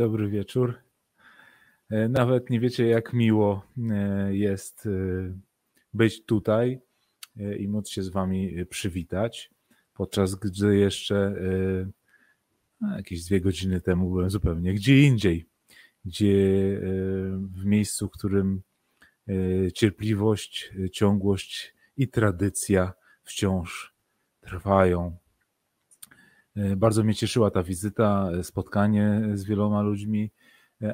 dobry wieczór. E, nawet nie wiecie, jak miło e, jest e, być tutaj i móc się z Wami przywitać, podczas gdy jeszcze jakieś dwie godziny temu byłem zupełnie gdzie indziej, gdzie w miejscu, w którym cierpliwość, ciągłość i tradycja wciąż trwają. Bardzo mnie cieszyła ta wizyta, spotkanie z wieloma ludźmi,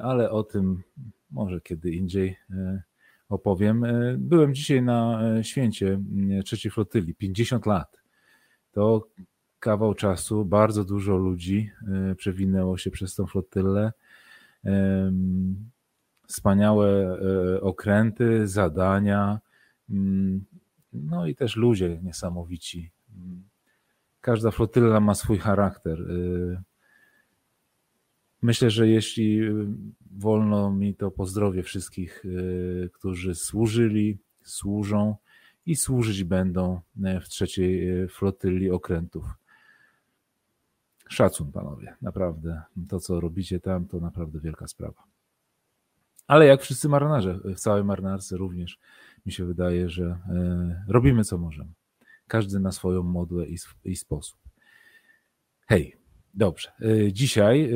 ale o tym może kiedy indziej e, opowiem. E, byłem dzisiaj na e, święcie trzeciej flotyli, 50 lat. To kawał czasu, bardzo dużo ludzi przewinęło się przez tą flotylę. Wspaniałe okręty, zadania, no i też ludzie niesamowici. Każda flotyla ma swój charakter. Myślę, że jeśli y, wolno mi, to pozdrowię wszystkich, y, którzy służyli, służą i służyć będą y, w trzeciej flotyli okrętów. Szacun, panowie, naprawdę. To, co robicie tam, to naprawdę wielka sprawa. Ale jak wszyscy marynarze, w całej marynarce również mi się wydaje, że robimy co możemy. Każdy na swoją modłę i sposób. Hej, Dobrze. Y, dzisiaj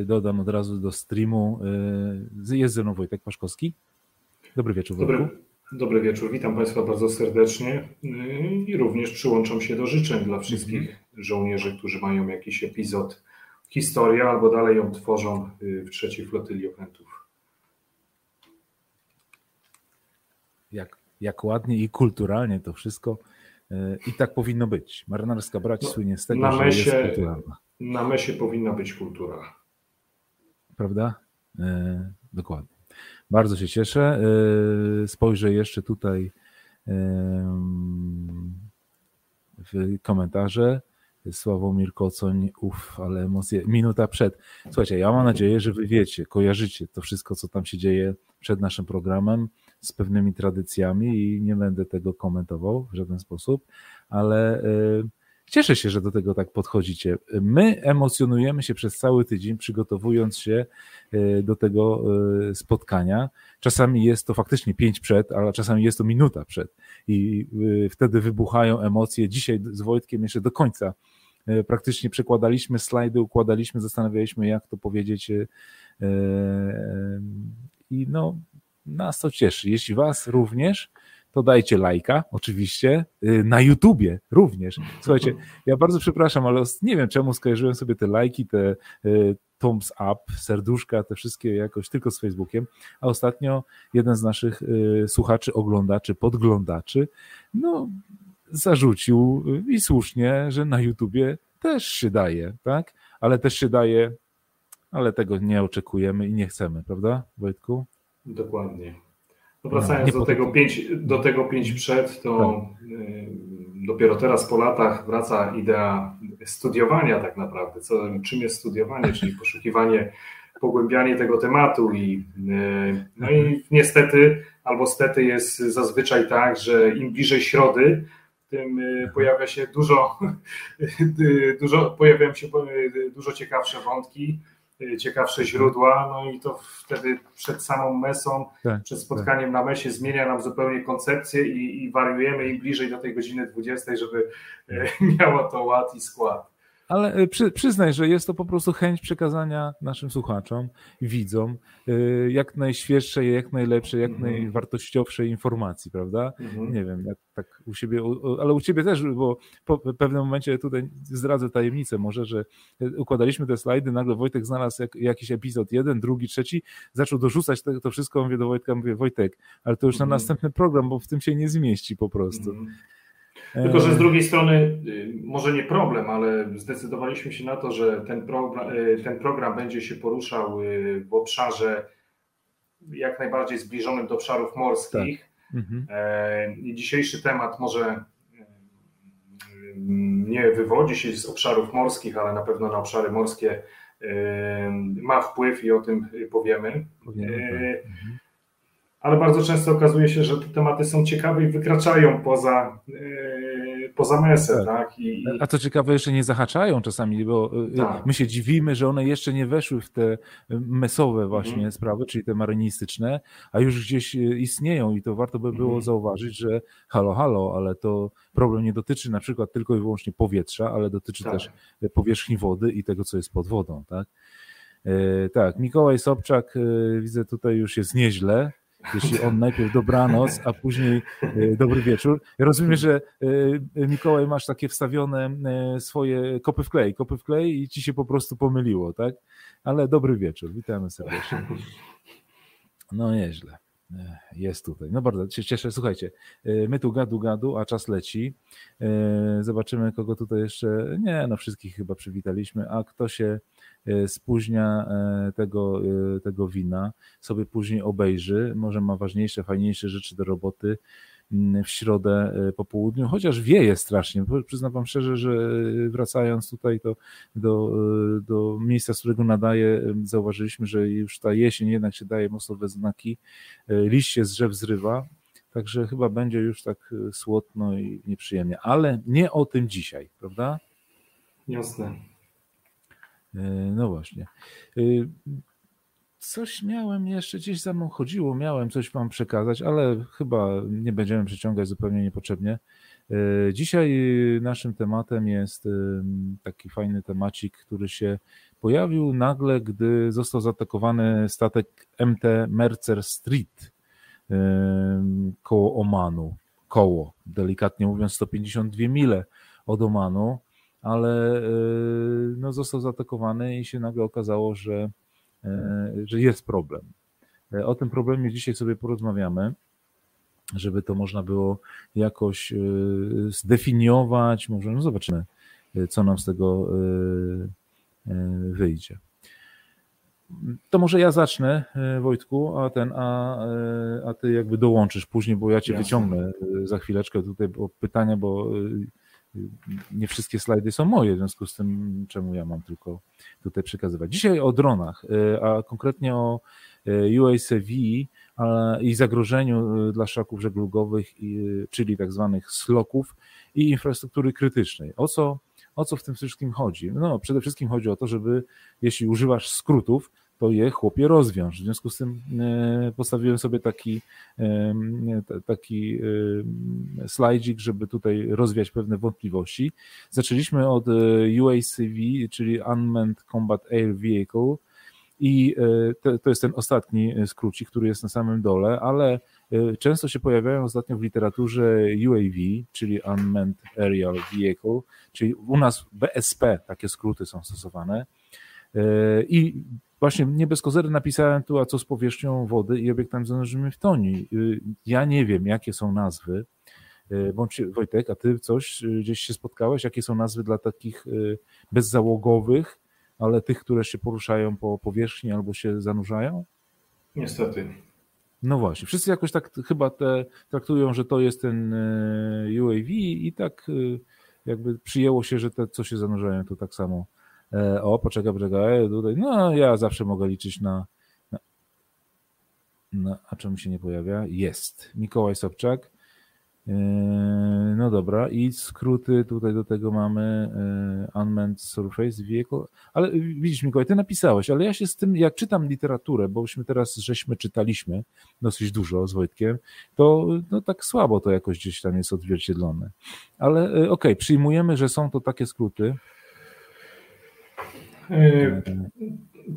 y, dodam od razu do streamu. Y, jest ze mną Wojtek Paszkowski. Dobry wieczór, Dobry, dobry wieczór. Witam Państwa bardzo serdecznie i również przyłączam się do życzeń dla wszystkich mhm. żołnierzy, którzy mają jakiś epizod historii albo dalej ją tworzą w trzeciej flotyli okrętów. Jak, jak ładnie i kulturalnie to wszystko i tak powinno być. Marynarska brać no, słynie z tego, na że mesie, jest kulturalna. Na mesie powinna być kultura. Prawda? E, dokładnie. Bardzo się cieszę. E, spojrzę jeszcze tutaj e, w komentarze. Sławomir Kocoń, uff, ale emocje. Minuta przed. Słuchajcie, ja mam nadzieję, że wy wiecie, kojarzycie to wszystko, co tam się dzieje przed naszym programem z pewnymi tradycjami i nie będę tego komentował w żaden sposób, ale yy, Cieszę się, że do tego tak podchodzicie. My emocjonujemy się przez cały tydzień, przygotowując się e, do tego e, spotkania. Czasami jest to faktycznie pięć przed, ale czasami jest to minuta przed. I wtedy wybuchają emocje. Dzisiaj z Wojtkiem jeszcze do końca praktycznie przekładaliśmy slajdy, układaliśmy, zastanawialiśmy, jak to powiedzieć. I no, nas to cieszy. Jeśli Was również, to dajcie lajka, oczywiście, y, na YouTubie również. Słuchajcie, ja bardzo przepraszam, ale nie wiem czemu skojarzyłem sobie te lajki, te y, thumbs up, serduszka, te wszystkie jakoś tylko z Facebookiem, a ostatnio jeden z naszych y, słuchaczy, oglądaczy, podglądaczy, no zarzucił i słusznie, że na YouTubie też się daje, tak? Ale też się daje, ale tego nie oczekujemy i nie chcemy, prawda, Wojtku? Dokładnie. No wracając no, do, tego pięć, do tego pięć przed, to tak. Y, dopiero teraz po latach wraca idea studiowania tak naprawdę. Co, czym jest studiowanie, czyli poszukiwanie, pogłębianie tego tematu i y, no i niestety albo stety jest zazwyczaj tak, że im bliżej środy, tym y, pojawia się dużo, dużo pojawiają się dużo ciekawsze wątki Y, ciekawsze źródła, no i to wtedy przed samą mesą, tak, przed spotkaniem tak. na mesie zmienia nam zupełnie koncepcję i, i wariujemy im bliżej do tej godziny 20, żeby y, miało to ład i skład. Ale e, przy, przyznaj, że jest to po prostu chęć przekazania naszym słuchaczom, widzom e, jak najświeższej, jak najlepszej, jak -hmm. najwartościowszej informacji, prawda? -hmm. Nie wiem, jak tak u siebie, ale u ciebie też, bo po pewnym momencie tutaj zdradzę tajemnicę może, że e, układaliśmy te slajdy, nagle Wojtek znalazł jak, jakiś epizod, jeden, drugi, trzeci, zaczął dorzucać to, to wszystko, mówię do Wojtka, mówię, Wojtek, ale to już na mhm. następny program, bo w tym się nie zmieści po prostu. Mhm. Tylko, że z drugiej strony, y, może nie problem, ale zdecydowaliśmy się na to, że ten program, y, ten program będzie się poruszał y, w obszarze jak najbardziej zbliżonym do obszarów morskich. Tak. Mhm. E, dzisiejszy temat może nie wywodzi się z obszarów morskich, ale na pewno na obszary morskie ma wpływ i o tym powiemy. powiemy tak. Ale bardzo często okazuje się, że te tematy są ciekawe i wykraczają poza, e, poza mesę, tak? tak? I, A co ciekawe, jeszcze nie zahaczają czasami, bo y, tak. my się dziwimy, że one jeszcze nie weszły w te mesowe właśnie mhm. sprawy, czyli te marynistyczne, a już gdzieś istnieją i to warto by było mhm. zauważyć, że halo, halo, ale to problem nie dotyczy na przykład tylko i wyłącznie powietrza, ale dotyczy tak. też powierzchni wody i tego, co jest pod wodą, tak? E, tak, Mikołaj Sobczak, e, widzę tutaj już jest nieźle. Jeśli on najpierw dobranoc, a później e, dobry wieczór. Ja rozumiem, że Mikołaj masz takie wstawione swoje kopy w klej, kopy w klej i ci się po prostu pomyliło, tak? Ale dobry wieczór, witamy serdecznie. No nieźle. Jest tutaj. No bardzo się cieszę. Słuchajcie, my tu gadu gadu, a czas leci. Zobaczymy, kogo tutaj jeszcze. Nie, no wszystkich chyba przywitaliśmy. A kto się E, spóźnia e, tego, e, tego wina, sobie później obejrzy, może ma ważniejsze, fajniejsze rzeczy do roboty mm, w środę po południu, chociaż wieje strasznie. Przyznam wam szczerze, że wracając tutaj do, do, do miejsca, z którego nadaję, zauważyliśmy, że już ta jesień jednak się daje mocno we znaki. Liść się z drzew zrywa, także chyba będzie już tak słodno i nieprzyjemnie. Ale nie o tym dzisiaj, prawda? Jasne. E, no właśnie. E, coś miałem jeszcze, gdzieś za mną chodziło, miałem coś wam przekazać, ale chyba nie będziemy przeciągać zupełnie niepotrzebnie. E, dzisiaj naszym tematem jest taki fajny temacik, który się pojawił nagle, gdy został zaatakowany statek MT Mercer Street koło Omanu. Koło, delikatnie mówiąc, 152 mile od Omanu ale y, no, został zaatakowany i się nagle okazało, że, e, że jest problem. E, o tym problemie dzisiaj sobie porozmawiamy, żeby to można było jakoś y, zdefiniować. Może no zobaczymy, y, co nam z tego wyjdzie. To może ja zacznę, Wojtku, a ten, a, a ty jakby dołączysz później, bo ja cię Jasne. wyciągnę za chwileczkę tutaj o pytania, bo nie wszystkie slajdy są moje, w związku z tym czemu ja mam tylko tutaj przekazywać. Dzisiaj o dronach, e, a konkretnie o e, UACV i zagrożeniu e, dla szlaków żeglugowych, czyli tak zwanych sloków i infrastruktury krytycznej. O co, o co w tym wszystkim chodzi? No, przede wszystkim chodzi o to, żeby jeśli używasz skrótów, to je chłopie rozwiąż. W związku z tym e, postawiłem sobie taki, e, taki e, slajdzik, żeby tutaj rozwiać pewne wątpliwości. Zaczęliśmy od UACV, czyli Unmanned Combat Air Vehicle i to, jest ten ostatni skrócik, który jest na samym dole, ale często się pojawiają ostatnio w literaturze UAV, czyli Unmanned Aerial Vehicle, czyli u nas BSP, takie skróty są stosowane. I Właśnie nie bez kozery napisałem tu, a co z powierzchnią wody i obiektami zanurzymy w toni. Y, ja nie wiem, jakie są nazwy. Y, bądź Wojtek, a ty coś y, gdzieś się spotkałeś? Jakie są nazwy dla takich bezzałogowych, ale tych, które się poruszają po powierzchni albo się zanurzają? Niestety. No właśnie, wszyscy jakoś tak chyba te traktują, że to jest ten UAV i tak jakby przyjęło się, że te, co się zanurzają, to tak samo o, poczekaj, poczekaj, tutaj, no ja zawsze mogę liczyć na, na, na a czemu się nie pojawia? Jest. Mikołaj Sobczak. E, no dobra, i skróty tutaj do tego mamy e, Unmanned Surface Vehicle, ale widzisz Mikołaj, ty napisałeś, ale ja się z tym, jak czytam literaturę, bośmy teraz żeśmy czytaliśmy dosyć dużo z Wojtkiem, to no tak słabo to jakoś gdzieś tam jest odzwierciedlone. Ale okej, okay, przyjmujemy, że są to takie skróty, E,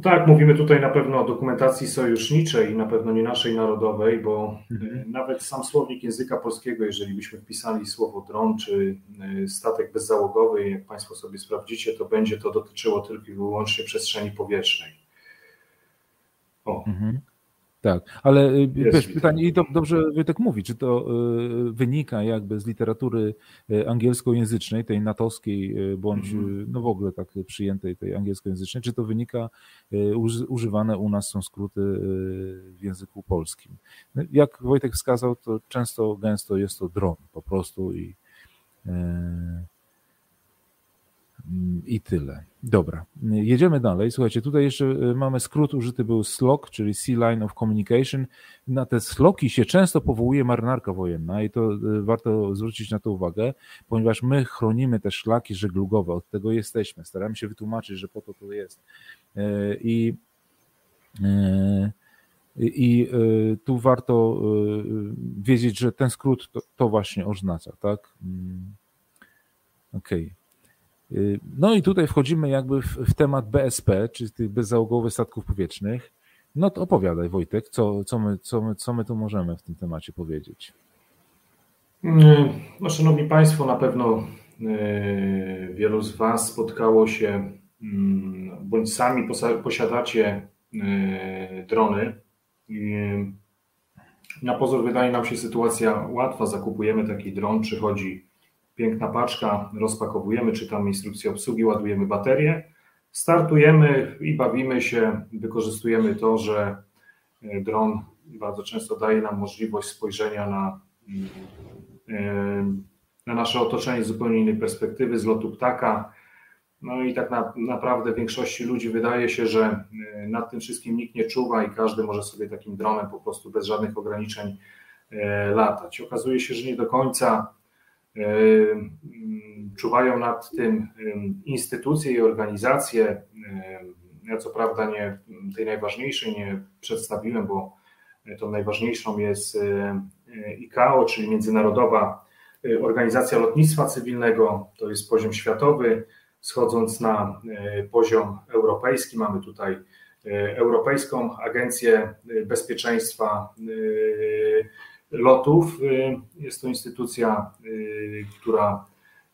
tak, mówimy tutaj na pewno o dokumentacji sojuszniczej i na pewno nie naszej narodowej, bo mhm. nawet sam słownik języka polskiego, jeżeli byśmy wpisali słowo dron czy e, statek bezzałogowy, jak Państwo sobie sprawdzicie, to będzie to dotyczyło tylko i wyłącznie przestrzeni powietrznej. O. Mhm. Tak, ale y, wiesz, pytanie, i to dobrze Wojtek mówi, czy to y, wynika jakby z literatury y, angielskojęzycznej, tej natowskiej, bądź mm. no w ogóle tak przyjętej tej angielskojęzycznej, czy to wynika, używane u nas są skróty w języku polskim. No, jak Wojtek wskazał, to często, gęsto jest to dron po prostu i I tyle. Dobra, jedziemy dalej. Słuchajcie, tutaj jeszcze y, mamy skrót użyty był SLOC, czyli Sea Line of Communication. Na te SLOKi się często powołuje marynarka wojenna i to y, warto zwrócić na to uwagę, ponieważ my chronimy te szlaki żeglugowe, od tego jesteśmy. Staramy się wytłumaczyć, że po to to jest. Y, I i tu warto wiedzieć, że ten skrót to, to właśnie oznacza, tak? Mm. Okej. Okay. Y, no i tutaj wchodzimy jakby w, w temat BSP, czyli tych bezzałogowych statków powietrznych. No to opowiadaj Wojtek, co, co, my, co, my, co my tu możemy w tym temacie powiedzieć. Y, no, szanowni Państwo, na pewno y, wielu z Was spotkało się mm, bądź sami posiadacie drony. Na pozór wydaje nam się sytuacja łatwa. Zakupujemy taki dron, przychodzi piękna paczka, rozpakowujemy, czytamy instrukcję obsługi, ładujemy baterię, startujemy i bawimy się, wykorzystujemy to, że e, dron bardzo często daje nam możliwość spojrzenia na, e, na nasze otoczenie z zupełnie innej perspektywy, z lotu ptaka. No i tak na, naprawdę większości ludzi wydaje się, że e, nad tym wszystkim nikt nie czuwa i każdy może sobie takim dronem po prostu bez żadnych ograniczeń latać. Okazuje się, że nie do końca czuwają nad tym instytucje i organizacje. Ja co prawda nie tej najważniejszej nie przedstawiłem, bo tą najważniejszą jest ICAO, czyli Międzynarodowa Organizacja Lotnictwa Cywilnego, to jest poziom światowy. Schodząc na poziom europejski, mamy tutaj Europejską Agencję Bezpieczeństwa lotów. Y, jest to instytucja, y, która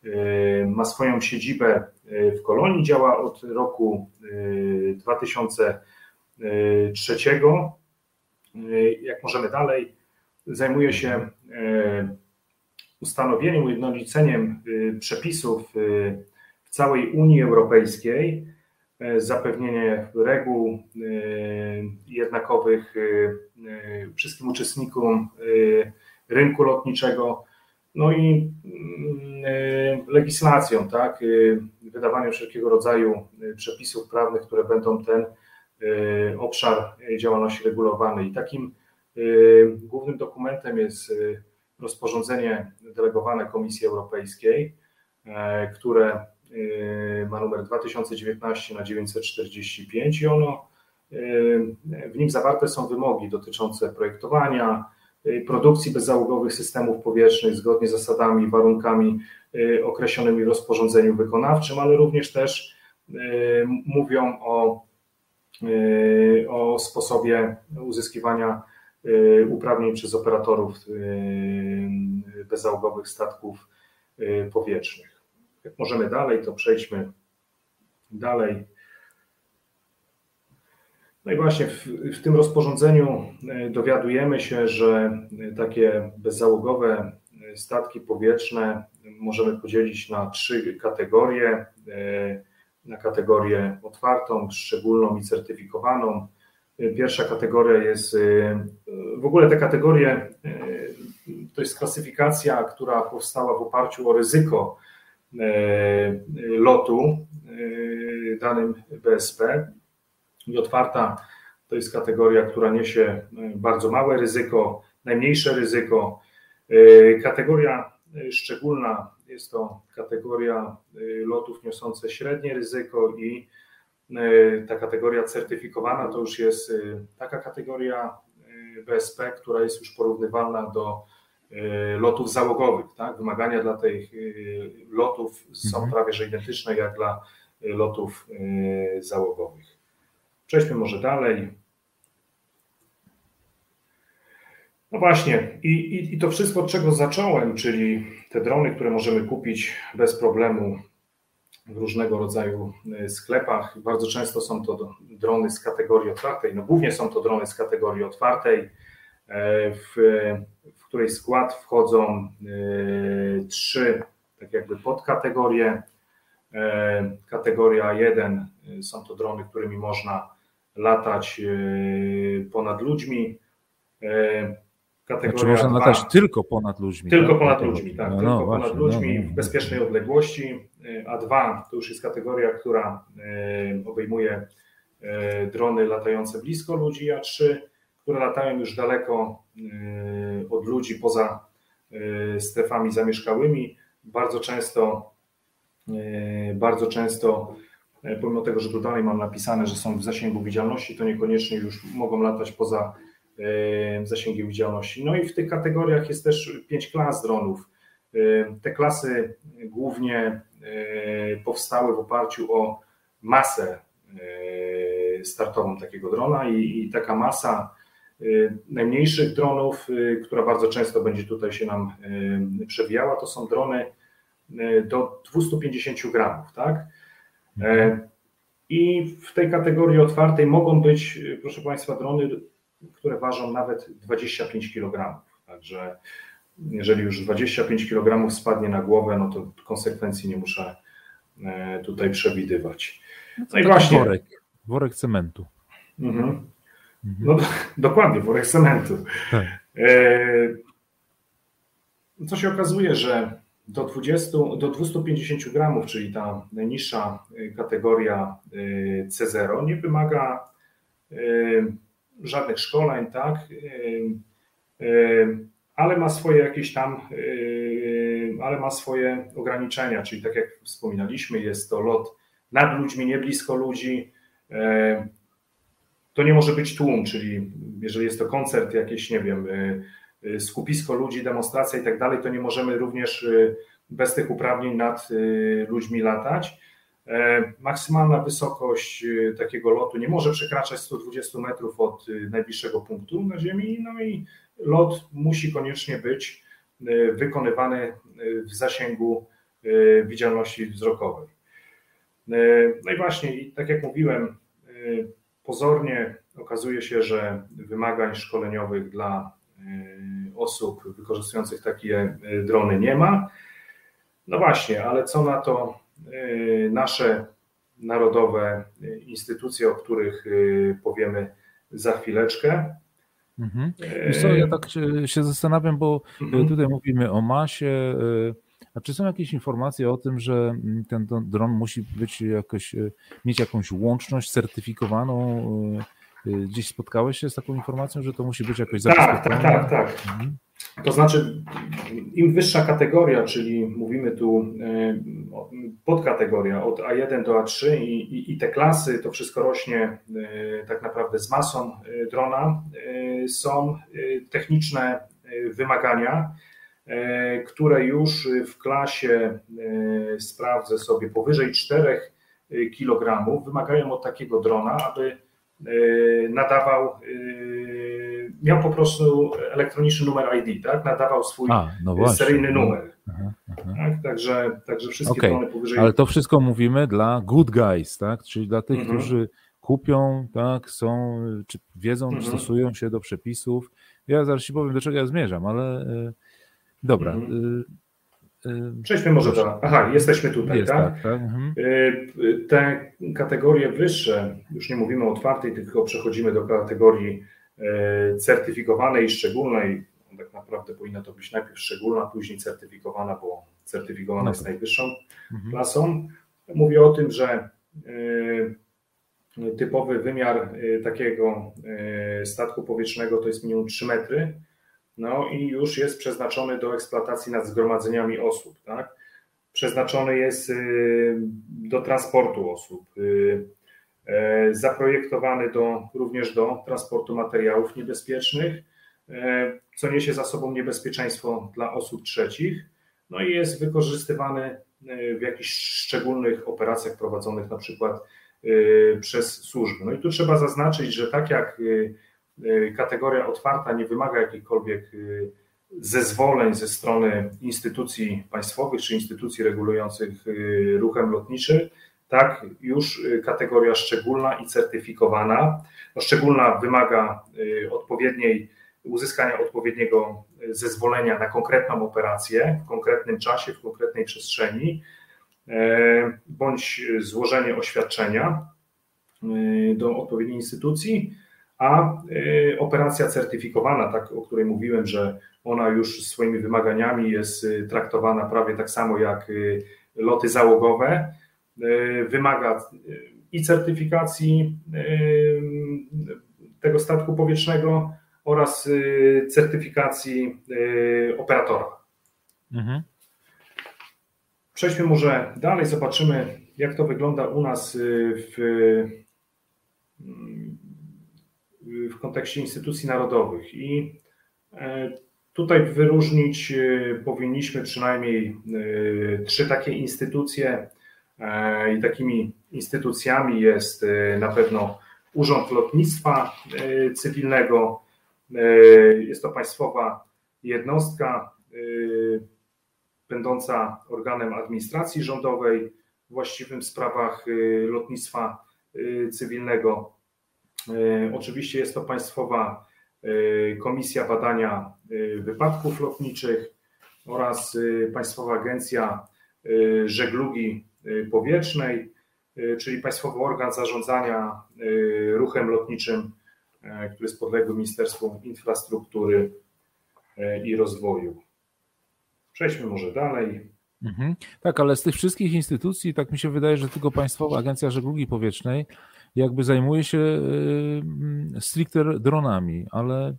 y, ma swoją siedzibę w Kolonii, działa od roku 2003. Jak możemy dalej, zajmuje się ustanowieniem, ujednoliceniem przepisów w całej Unii Europejskiej zapewnienie reguł e, jednakowych e, wszystkim uczestnikom rynku lotniczego, no i mm, legislacją, tak, wydawaniem wszelkiego rodzaju przepisów prawnych, które będą ten obszar działalności regulowany. I takim głównym dokumentem jest rozporządzenie delegowane Komisji Europejskiej, które ma numer 2019 na 945 i ono, y, w nim zawarte są wymogi dotyczące projektowania, y, produkcji bezzałogowych systemów powietrznych zgodnie z zasadami i warunkami określonymi w rozporządzeniu wykonawczym, ale również też mówią o, o sposobie uzyskiwania uprawnień przez operatorów bezzałogowych statków powietrznych. Jak możemy dalej, to przejdźmy dalej. No i właśnie w, w, tym rozporządzeniu e, dowiadujemy się, że e, takie bezzałogowe e, statki powietrzne możemy podzielić na trzy kategorie. Na kategorię otwartą, szczególną i certyfikowaną. Pierwsza kategoria jest, w ogóle te kategorie to jest klasyfikacja, która powstała w oparciu o ryzyko lotu e, danym BSP. I otwarta to jest kategoria, która niesie e, bardzo małe ryzyko, najmniejsze ryzyko. Kategoria szczególna jest to kategoria lotów niosące średnie ryzyko i ta kategoria certyfikowana to już jest taka kategoria BSP, która jest już porównywalna do lotów załogowych. Tak? Wymagania dla tych y, lotów są mhm. prawie że identyczne jak dla y, lotów załogowych. Przejdźmy może dalej. No właśnie, i, i, i to wszystko, od czego zacząłem, czyli te drony, które możemy kupić bez problemu w różnego rodzaju sklepach. Bardzo często są to drony z kategorii otwartej, no głównie są to drony z kategorii otwartej, e, w której skład wchodzą y, trzy tak jakby podkategorie. E, kategoria 1 y, są to drony, którymi można latać y, ponad ludźmi. Kategoria znaczy można latać tylko ponad ludźmi. Tylko tak? ponad ludźmi, tak. No, tylko no, ponad właśnie, ludźmi no, no, w bezpiecznej odległości. A2 to już jest kategoria, która obejmuje drony latające blisko ludzi, a 3, które latają już daleko od ludzi poza strefami zamieszkałymi. Bardzo często, bardzo często, pomimo tego, że tu dalej mam napisane, że są w zasięgu widzialności, to niekoniecznie już mogą latać poza zasięgiem widzialności. No i w tych kategoriach jest też pięć klas dronów. Te klasy głównie powstały w oparciu o masę startową takiego drona i, i taka masa najmniejszych dronów, która bardzo często będzie tutaj się nam przewijała, to są drony do 250 gramów, tak? I w tej kategorii otwartej mogą być, proszę Państwa, drony które ważą nawet 25 kg. Także jeżeli już 25 kg spadnie na głowę, no to konsekwencji nie muszę e, tutaj przewidywać. No, no i właśnie. Worek, worek cementu. Mhm. Mhm. No dokładnie, worek cementu. Tak. E, co się okazuje, że do 20, do 250 gramów, czyli ta najniższa kategoria e, C0, nie wymaga żadnych szkoleń, tak, ale ma swoje jakieś tam, ale ma swoje ograniczenia, czyli tak jak wspominaliśmy, jest to lot nad ludźmi, nie blisko ludzi. To nie może być tłum, czyli jeżeli jest to koncert, jakieś, nie wiem, skupisko ludzi, demonstracja i tak dalej, to nie możemy również bez tych uprawnień nad ludźmi latać. E, maksymalna wysokość e, takiego lotu nie może przekraczać 120 metrów od e, najbliższego punktu na Ziemi, no i lot musi koniecznie być wykonywany w zasięgu widzialności wzrokowej. No i właśnie, tak jak mówiłem, pozornie okazuje się, że wymagań szkoleniowych dla osób wykorzystujących takie drony nie ma. No właśnie, ale co na to Y, nasze narodowe instytucje, o których powiemy za chwileczkę. Mhm. co, ja tak się, się zastanawiam, bo mhm. tutaj mówimy o masie. A czy są jakieś informacje o tym, że ten dron musi być jakoś, mieć jakąś łączność certyfikowaną? Gdzieś spotkałeś się z taką informacją, że to musi być jakoś tak, zabezpieczone? Tak, tak, tak. Mhm. To znaczy, im wyższa kategoria, czyli mówimy tu e, podkategoria od A1 do A3 i, i, i, te klasy, to wszystko rośnie e, tak naprawdę z masą e, drona, są techniczne wymagania, które już w klasie sprawdzę sobie powyżej 4 kg wymagają od takiego drona, aby nadawał miał po prostu elektroniczny numer ID, tak? Nadawał swój A, no seryjny numer. Aha, aha. Tak? Także, także wszystkie okay. drony powyżej. Ale to wszystko mówimy dla good guys, tak? Czyli dla tych, mhm. którzy kupią, tak, są, czy wiedzą, mhm. stosują się do przepisów. Ja zaraz ci powiem, do czego ja zmierzam, ale e, dobra. Mhm. E, e, Przejdźmy może do. Aha, jesteśmy tutaj, Jest, tak? tak, tak. Mhm. Te kategorie wyższe, już nie mówimy o otwartej, tylko przechodzimy do kategorii certyfikowanej i szczególnej, tak naprawdę powinna to być najpierw szczególna, później certyfikowana, bo certyfikowana jest najwyższą mhm. klasą. Mówię o tym, że typowy wymiar takiego statku powietrznego to jest minimum 3 metry, no i już jest przeznaczony do eksploatacji nad zgromadzeniami osób, tak? Przeznaczony jest do transportu osób, E, zaprojektowany do, również do transportu materiałów niebezpiecznych, e, co niesie za sobą niebezpieczeństwo dla osób trzecich, no i jest wykorzystywany e, w jakichś szczególnych operacjach prowadzonych na przykład przez służby. No i tu trzeba zaznaczyć, że tak jak kategoria otwarta nie wymaga jakichkolwiek zezwoleń ze strony instytucji państwowych czy instytucji regulujących ruchem lotniczym, tak, już y, kategoria szczególna i certyfikowana. No, szczególna wymaga y, odpowiedniej, uzyskania odpowiedniego y, zezwolenia na konkretną operację w konkretnym czasie, w konkretnej przestrzeni, e, bądź złożenie oświadczenia do odpowiedniej instytucji, a operacja certyfikowana, tak, o której mówiłem, że ona już swoimi wymaganiami jest traktowana prawie tak samo jak loty załogowe, wymaga i certyfikacji tego statku powietrznego oraz certyfikacji operatora. Mhm. Przejdźmy może dalej, zobaczymy, jak to wygląda u nas w, w kontekście instytucji narodowych. I e, tutaj wyróżnić e, powinniśmy przynajmniej e, trzy takie instytucje. I takimi instytucjami jest na pewno Urząd Lotnictwa Cywilnego. Jest to państwowa jednostka będąca organem administracji rządowej, właściwym w sprawach lotnictwa cywilnego. Y, oczywiście jest to Państwowa Komisja Badania Wypadków Lotniczych oraz Państwowa Agencja Żeglugi Powietrznej, czyli państwowy organ zarządzania ruchem lotniczym, który jest podległy Ministerstwu Infrastruktury i Rozwoju. Przejdźmy może dalej. Mhm. Tak, ale z tych wszystkich instytucji, tak mi się wydaje, że tylko Państwowa Agencja Żeglugi Powietrznej jakby zajmuje się y, stricte dronami, ale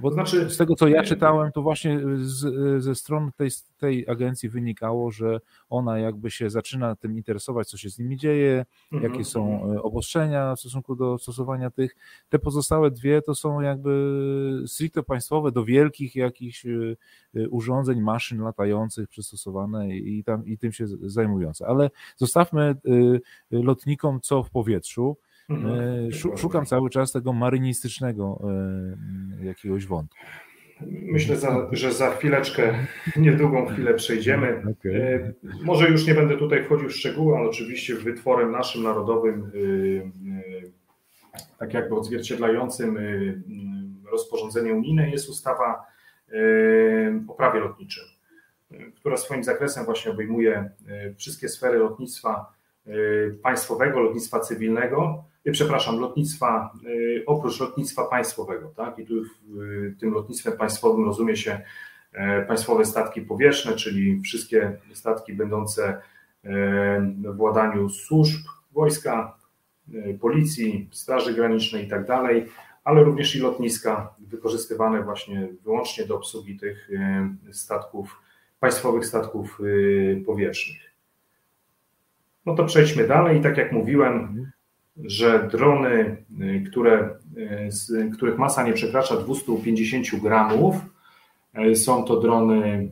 bo znaczy, z tego, co ja czytałem, to właśnie z, ze stron tej, tej agencji wynikało, że ona jakby się zaczyna tym interesować, co się z nimi dzieje, mhm, jakie są mhm. e, obostrzenia w stosunku do stosowania tych. Te pozostałe dwie to są jakby stricte państwowe do wielkich jakichś e, e, urządzeń, maszyn latających przystosowane i, tam, i tym się zajmujące. Ale zostawmy lotnikom co w powietrzu. Mhm. E, szukam cały czas tego marynistycznego e, jakiegoś wątku. Myślę, że za chwileczkę, niedługą chwilę przejdziemy. Okay. Może już nie będę tutaj wchodził w szczegóły, ale oczywiście wytworem naszym narodowym, tak jakby odzwierciedlającym rozporządzenie unijne jest ustawa o prawie lotniczym, która swoim zakresem właśnie obejmuje wszystkie sfery lotnictwa państwowego, lotnictwa cywilnego, przepraszam, lotnictwa, y, oprócz lotnictwa państwowego, tak? I tu tym lotnictwem państwowym rozumie się e, państwowe statki powietrzne, czyli wszystkie statki będące e, w władaniu służb wojska, e, policji, straży granicznej i tak dalej, ale również i lotniska wykorzystywane właśnie wyłącznie do obsługi tych statków, państwowych statków powietrznych. No to przejdźmy dalej. Tak jak mówiłem, że drony, y, które, y, których masa nie przekracza 250 gramów, y, są to drony,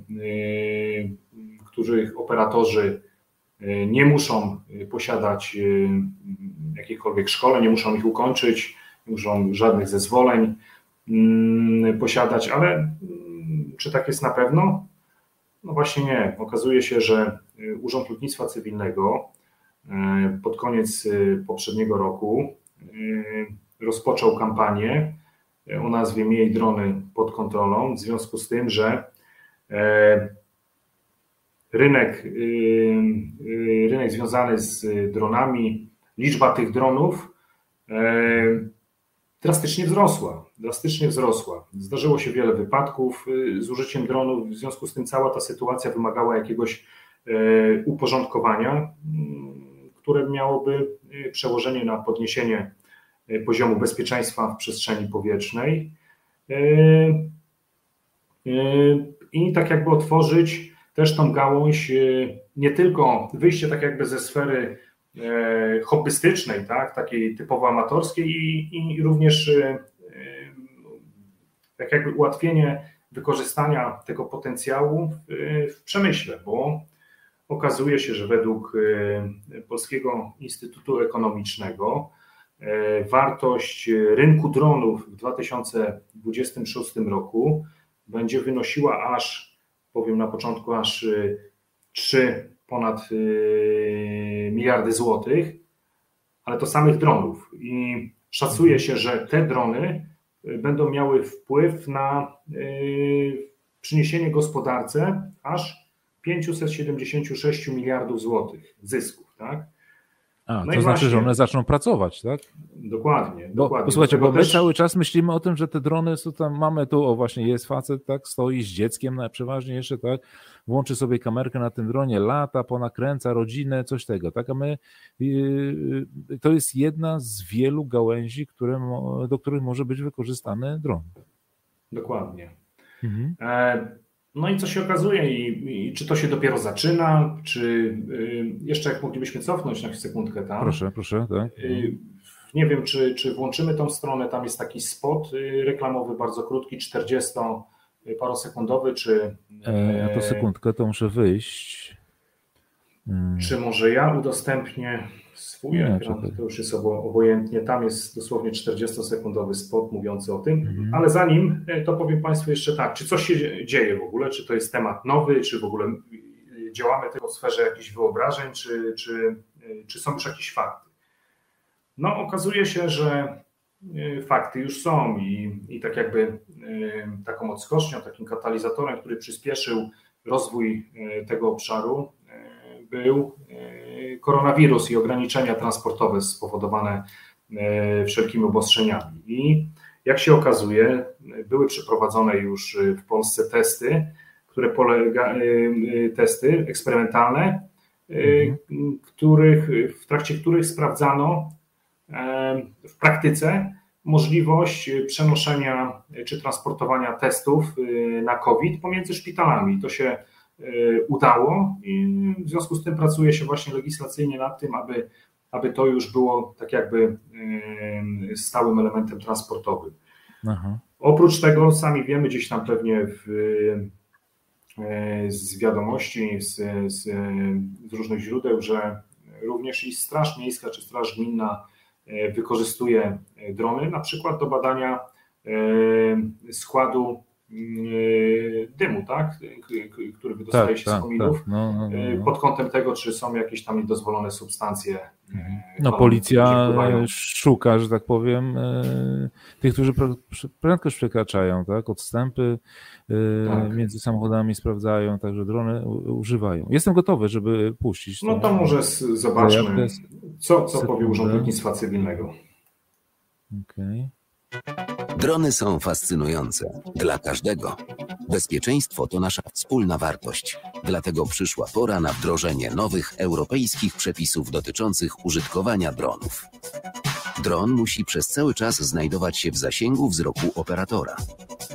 których operatorzy nie muszą posiadać jakichkolwiek szkoleń, nie muszą ich ukończyć, nie muszą żadnych zezwoleń mm, posiadać, ale mm, czy tak jest na pewno? No właśnie nie. Okazuje się, że Urząd Lotnictwa Cywilnego pod koniec e, poprzedniego roku e, rozpoczął kampanię o nazwie Miej drony pod kontrolą, w związku z tym, że rynek, rynek związany z dronami, liczba tych dronów drastycznie wzrosła. Drastycznie wzrosła. Zdarzyło się wiele wypadków z użyciem dronów, w związku z tym cała ta sytuacja wymagała jakiegoś uporządkowania które miałoby y, przełożenie na podniesienie y, poziomu bezpieczeństwa w przestrzeni powietrznej. Y, i tak jakby otworzyć też tą gałąź, nie tylko wyjście tak jakby ze sfery hobbystycznej, tak, takiej typowo amatorskiej i, i również tak jakby ułatwienie wykorzystania tego potencjału w, w przemyśle, bo Okazuje się, że według e, Polskiego Instytutu Ekonomicznego e, wartość rynku dronów w 2026 roku będzie wynosiła aż, powiem na początku, aż 3 e, ponad miliardy złotych, ale to samych dronów. I szacuje się, że te drony będą miały wpływ na przyniesienie gospodarce aż 576 miliardów złotych zysków. Tak? A, no to znaczy, właśnie, że one zaczną pracować, tak? Dokładnie. Bo, dokładnie. Posłuchajcie, bo my też... cały czas myślimy o tym, że te drony są tam, mamy tu, o właśnie jest facet, tak, stoi z dzieckiem przeważnie jeszcze, tak, włączy sobie kamerkę na tym dronie, lata, ponakręca rodzinę, coś tego, tak, a my, yy, to jest jedna z wielu gałęzi, które, do których może być wykorzystany dron. Dokładnie. Mhm. E no i co się okazuje, I, i, czy to się dopiero zaczyna, czy y, jeszcze jak moglibyśmy cofnąć na sekundkę tam. Proszę, proszę, tak. Y, nie wiem, czy, czy włączymy tą stronę, tam jest taki spot y, reklamowy, bardzo krótki, 40 parosekundowy, czy... E, to sekundkę, to muszę wyjść. Czy może ja udostępnię swój nie, ekran, to już jest obojętnie. Tam jest dosłownie 40-sekundowy spot mówiący o tym, mhm. ale zanim e, to powiem Państwu jeszcze tak, czy coś się dzieje w ogóle, czy to jest temat nowy, czy w ogóle e, działamy tylko w sferze jakichś wyobrażeń, czy, czy, e, czy są już jakieś fakty. No okazuje się, że fakty już są i, i tak jakby taką odskocznią, takim katalizatorem, który przyspieszył rozwój tego obszaru był koronawirus i ograniczenia transportowe spowodowane e, wszelkimi obostrzeniami. I jak się okazuje, były przeprowadzone już w Polsce testy, które polega, e, e, testy eksperymentalne, mhm. których, w trakcie których sprawdzano w praktyce możliwość przenoszenia czy transportowania testów na COVID pomiędzy szpitalami. To się E, udało i w związku z tym pracuje się właśnie legislacyjnie nad tym, aby, aby to już było tak jakby e, stałym elementem transportowym. Aha. Oprócz tego sami wiemy gdzieś tam pewnie w, e, z wiadomości, z, z, z różnych źródeł, że również i Straż Miejska czy Straż Gminna wykorzystuje drony na przykład do badania składu dymu, tak? który wydostaje tak, się tak, z kominów, tak. No, no, no, yy, no, pod kątem tego, czy są jakieś tam niedozwolone substancje. Yy, no policja szuka, że tak powiem, tych, którzy prędkość przekraczają, tak? Odstępy tak. między samochodami sprawdzają, także drony używają. Jestem gotowy, żeby puścić. No to może zobaczmy, co, co powie Urząd Lotnictwa Cywilnego. Okej. Okay. Drony są fascynujące dla każdego. Bezpieczeństwo to nasza wspólna wartość. Dlatego przyszła pora na wdrożenie nowych europejskich przepisów dotyczących użytkowania dronów. Dron musi przez cały czas znajdować się w zasięgu wzroku operatora.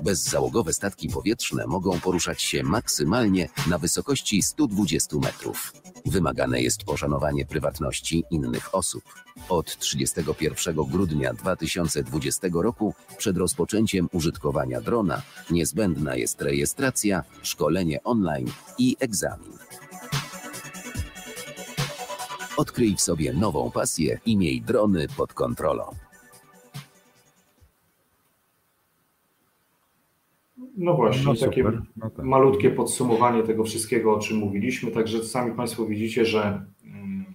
Bezzałogowe statki powietrzne mogą poruszać się maksymalnie na wysokości 120 metrów. Wymagane jest poszanowanie prywatności innych osób. Od 31 grudnia 2020 roku, przed rozpoczęciem użytkowania drona, niezbędna jest rejestracja, szkolenie online i egzamin. Odkryj w sobie nową pasję i miej drony pod kontrolą. No właśnie, no takie no tak. malutkie podsumowanie tego wszystkiego, o czym mówiliśmy. Także sami Państwo widzicie, że mm,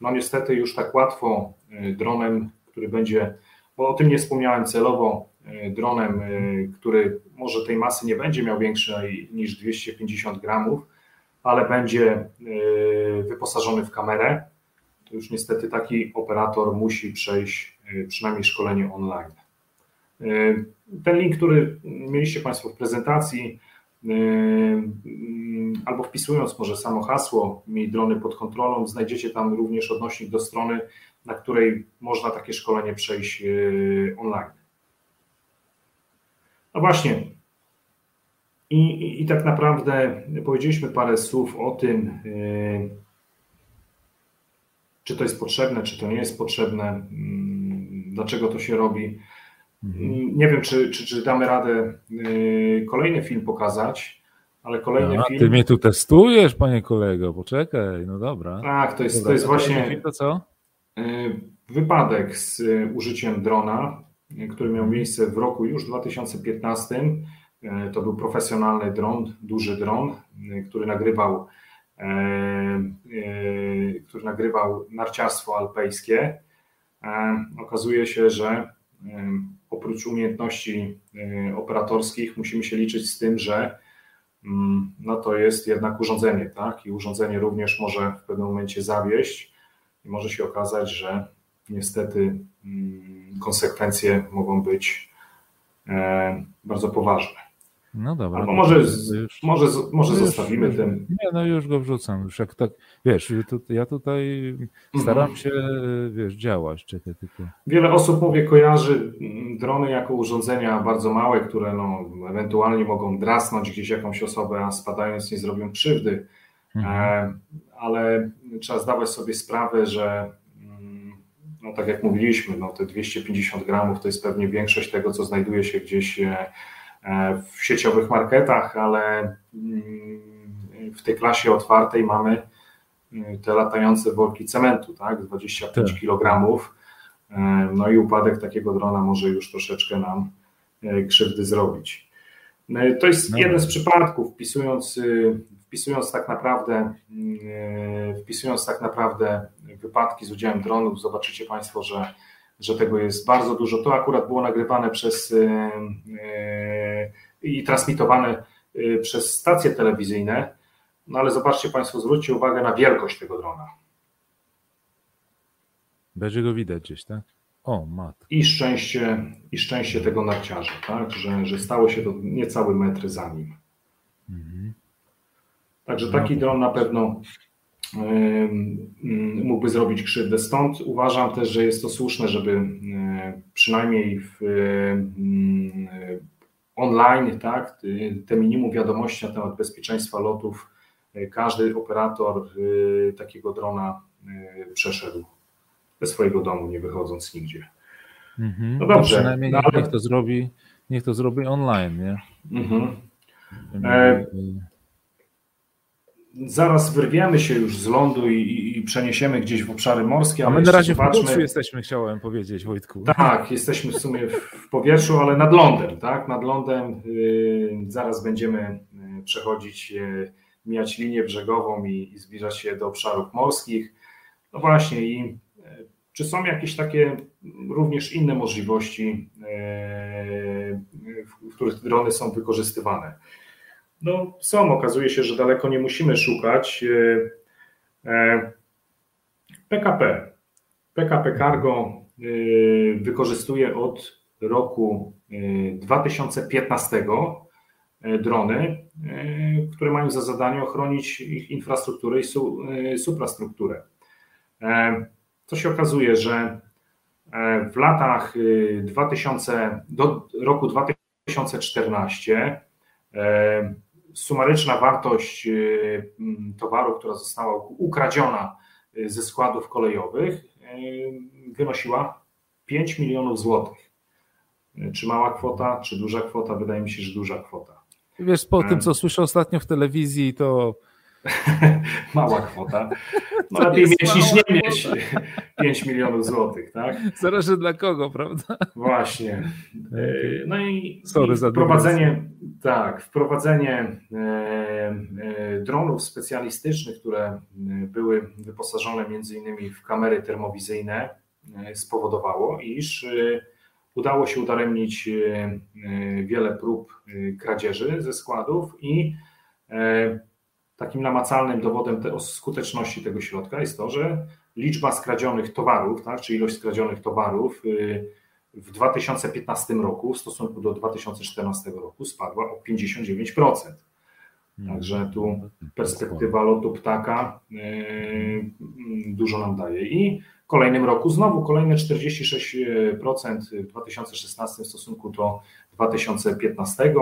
no niestety już tak łatwo y, dronem, który będzie, bo o tym nie wspomniałem celowo, y, dronem, y, który może tej masy nie będzie miał większej niż 250 gramów, ale będzie wyposażony w kamerę, to już niestety taki operator musi przejść przynajmniej szkolenie online. Ten link, który mieliście Państwo w prezentacji, yy, albo wpisując może samo hasło Miej drony pod kontrolą, znajdziecie tam również odnośnik do strony, na której można takie szkolenie przejść online. No właśnie. I, i, i tak naprawdę powiedzieliśmy parę słów o tym, yy, czy to jest potrzebne, czy to nie jest potrzebne, dlaczego to się robi. Mhm. Nie wiem, czy, czy, czy damy radę y, kolejny film pokazać, ale kolejny A, film. Ty mnie tu testujesz, panie kolego, poczekaj, no dobra. Tak, to jest, dobra, to jest właśnie. Film to co? Y, wypadek z y, użyciem drona, który miał miejsce w roku już 2015. To był profesjonalny dron, duży dron, który nagrywał, który nagrywał narciarstwo alpejskie. Okazuje się, że oprócz umiejętności e, operatorskich musimy się liczyć z tym, że mm, no to jest jednak urządzenie, tak? I urządzenie również może w pewnym momencie zawieść. i może się okazać, że niestety mm, konsekwencje mogą być bardzo poważne. No dobra. Albo może, już, może, może już, zostawimy już, ten. Nie, no już go wrzucam. Już jak tak, wiesz, ja tutaj staram mhm. się, wiesz, działać. Czekaj tylko. Wiele osób, mówię, kojarzy drony jako urządzenia bardzo małe, które no, ewentualnie mogą drasnąć gdzieś jakąś osobę, a spadając nie zrobią krzywdy. Mhm. E, ale trzeba zdawać sobie sprawę, że mm, no tak jak mówiliśmy, no te 250 gramów to jest pewnie większość tego, co znajduje się gdzieś E, w sieciowych marketach, ale mm, w tej klasie otwartej mamy mm, te latające worki cementu, tak, 25 tak. kg. E, no i upadek takiego drona może już troszeczkę nam e, krzywdy zrobić. To jest no. jeden z przypadków, wpisując, wpisując tak naprawdę wpisując tak naprawdę wypadki z udziałem dronów, zobaczycie Państwo, że że tego jest bardzo dużo. To akurat było nagrywane przez i transmitowane y, przez stacje telewizyjne, no ale zobaczcie Państwo, zwróćcie uwagę na wielkość tego drona. Będzie go widać gdzieś, tak? O, mat. I szczęście, i szczęście tego narciarza, tak? że, że stało się to niecały metr za nim. Mhm. Także taki no. dron na pewno mógłby zrobić krzywdę. Stąd uważam też, że jest to słuszne, żeby przynajmniej w online, tak, te minimum wiadomości na temat bezpieczeństwa lotów e, każdy operator e, takiego drona e, przeszedł ze swojego domu, nie wychodząc nigdzie. Mhm. No dobrze. No przynajmniej no, ale... niech to zrobi, niech to zrobi online, nie? Mhm. E, zaraz wyrwiemy się już z lądu i, i przeniesiemy gdzieś w obszary morskie. A my na razie zobaczmy... w powietrzu jesteśmy, chciałem powiedzieć, Wojtku. Tak, jesteśmy w sumie w powietrzu, ale nad lądem, tak? Nad lądem yy, zaraz będziemy y, przechodzić, yy, mijać linię brzegową i, i, zbliżać się do obszarów morskich. No właśnie, i yy, czy są jakieś takie również inne możliwości, y, w których drony są wykorzystywane? No, są, okazuje się, że daleko nie musimy szukać. PKP. E, PKP Cargo e, wykorzystuje od roku 2015 e, drony, które mają za zadanie ochronić ich infrastrukturę i suprastrukturę. Co się okazuje, że w latach 2000 do roku 2014 sumaryczna wartość y, towaru, która została ukradziona y, ze składów kolejowych, y, wynosiła 5 milionów złotych. Czy mała kwota, czy duża kwota? Wydaje mi się, że duża kwota. Wiesz, po tym, co słyszę ostatnio w telewizji, to Mała kwota. No lepiej mieć niż nie mieć 5 milionów złotych, tak? Zależy dla kogo, prawda? Właśnie. No i, Sorry i wprowadzenie, tak, wprowadzenie e, e, dronów specjalistycznych, które były wyposażone między innymi w kamery termowizyjne, e, spowodowało, iż udało się udaremnić wiele prób kradzieży ze składów i takim namacalnym dowodem te, skuteczności tego środka jest to, że liczba skradzionych towarów, tak, czy ilość skradzionych towarów w 2015 roku w stosunku do 2014 roku spadła o 59%. Hmm. Także tu perspektywa lotu ptaka y, dużo nam daje. I w kolejnym roku znowu kolejne 46% w 2016 w stosunku do 2015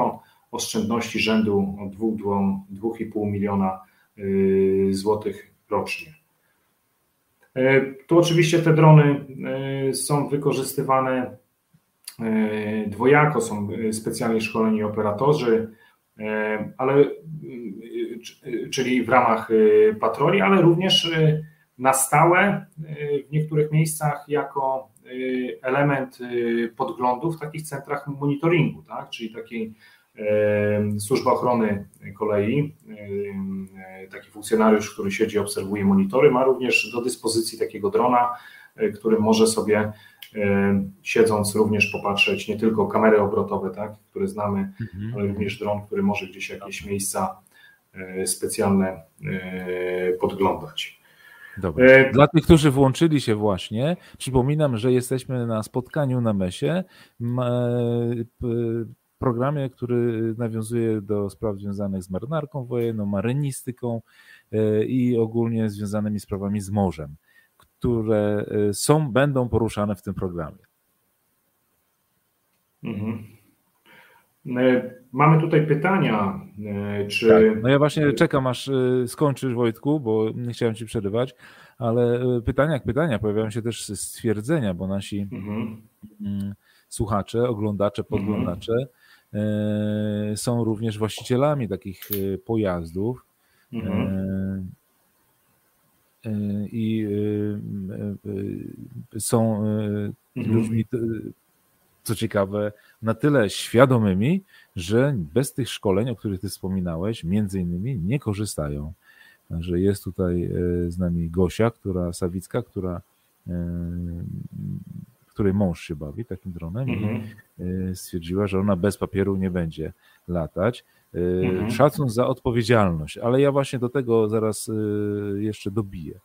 oszczędności rzędu od 2,5 miliona y, złotych rocznie. Y, tu oczywiście te drony są wykorzystywane dwojako, są specjalnie szkoleni operatorzy, ale, czyli w ramach patroli, ale również na stałe w niektórych miejscach jako element podglądu w takich centrach monitoringu, tak? czyli takiej Służba Ochrony Kolei, taki funkcjonariusz, który siedzi, obserwuje monitory, ma również do dyspozycji takiego drona, e, który może sobie siedząc również popatrzeć nie tylko kamery obrotowe, tak, które znamy, mhm. ale również dron, który może gdzieś jakieś miejsca e, specjalne podglądać. Dobra. Dla tych, którzy włączyli się właśnie, przypominam, że jesteśmy na spotkaniu na MESie, programie, który nawiązuje do spraw związanych z marynarką wojenną, marynistyką i ogólnie związanymi sprawami z morzem, które e, są, będą poruszane w tym programie. Mhm. Mamy tutaj pytania, czy... Tak, no ja właśnie czekam, aż skończysz Wojtku, bo nie chciałem Ci przerywać, ale pytania jak pytania, pojawiają się też stwierdzenia, bo nasi mhm. Słuchacze, oglądacze, podglądacze mhm. są również właścicielami takich pojazdów mhm. I są mhm. ludźmi co ciekawe, na tyle świadomymi, że bez tych szkoleń, o których ty wspominałeś, między innymi nie korzystają. Także jest tutaj z nami Gosia, która Sawicka, która której mąż się bawi takim dronem mhm. i e, stwierdziła, że ona bez papieru nie będzie latać. Mhm. Szacun za odpowiedzialność, ale ja właśnie do tego zaraz jeszcze dobiję.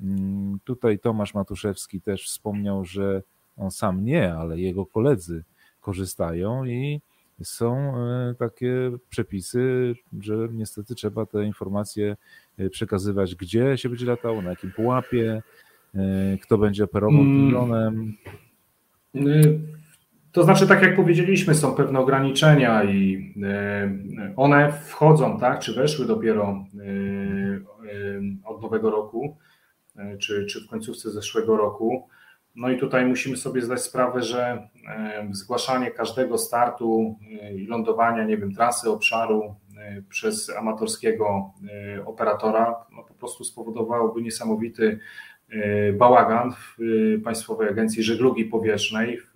Mm, tutaj Tomasz Matuszewski też wspomniał, że on sam nie, ale jego koledzy korzystają i są e, takie przepisy, że niestety trzeba te informacje przekazywać, gdzie się będzie latało, na jakim pułapie, kto będzie operował tym mm. dronem. To znaczy, tak jak powiedzieliśmy, są pewne ograniczenia i one wchodzą, tak, czy weszły dopiero od nowego roku, czy, czy w końcówce zeszłego roku. No i tutaj musimy sobie zdać sprawę, że zgłaszanie każdego startu e, i lądowania, nie wiem, trasy obszaru e, przez amatorskiego e, operatora, no po prostu spowodowałoby niesamowity bałagan w Państwowej Agencji Żeglugi Powietrznej, w,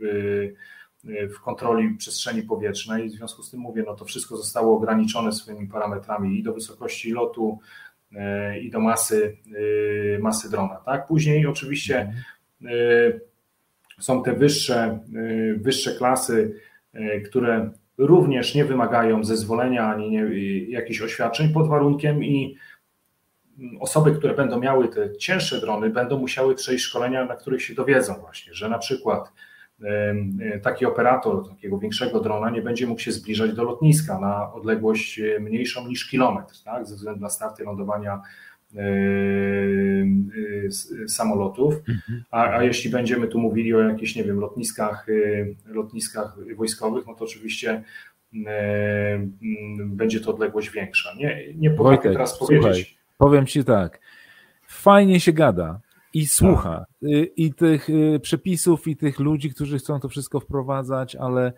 w kontroli przestrzeni powietrznej. W związku z tym mówię, no to wszystko zostało ograniczone swoimi parametrami i do wysokości lotu, i do masy, masy drona. Tak? Później oczywiście mhm. Y, są te wyższe, y, wyższe klasy, y, które również nie wymagają zezwolenia ani nie, jakichś oświadczeń pod warunkiem i osoby, które będą miały te cięższe drony, będą musiały przejść szkolenia, na których się dowiedzą właśnie, że na przykład taki operator takiego większego drona nie będzie mógł się zbliżać do lotniska na odległość mniejszą niż kilometr, tak, ze względu na starty lądowania yy, samolotów, mhm. a, a jeśli będziemy tu mówili o jakichś, nie wiem, lotniskach, lotniskach wojskowych, no to oczywiście będzie to odległość większa. Nie, nie potrafię teraz powiedzieć. Słuchaj, powiem Ci tak, fajnie się gada i słucha tak. i tych przepisów i tych ludzi, którzy chcą to wszystko wprowadzać, ale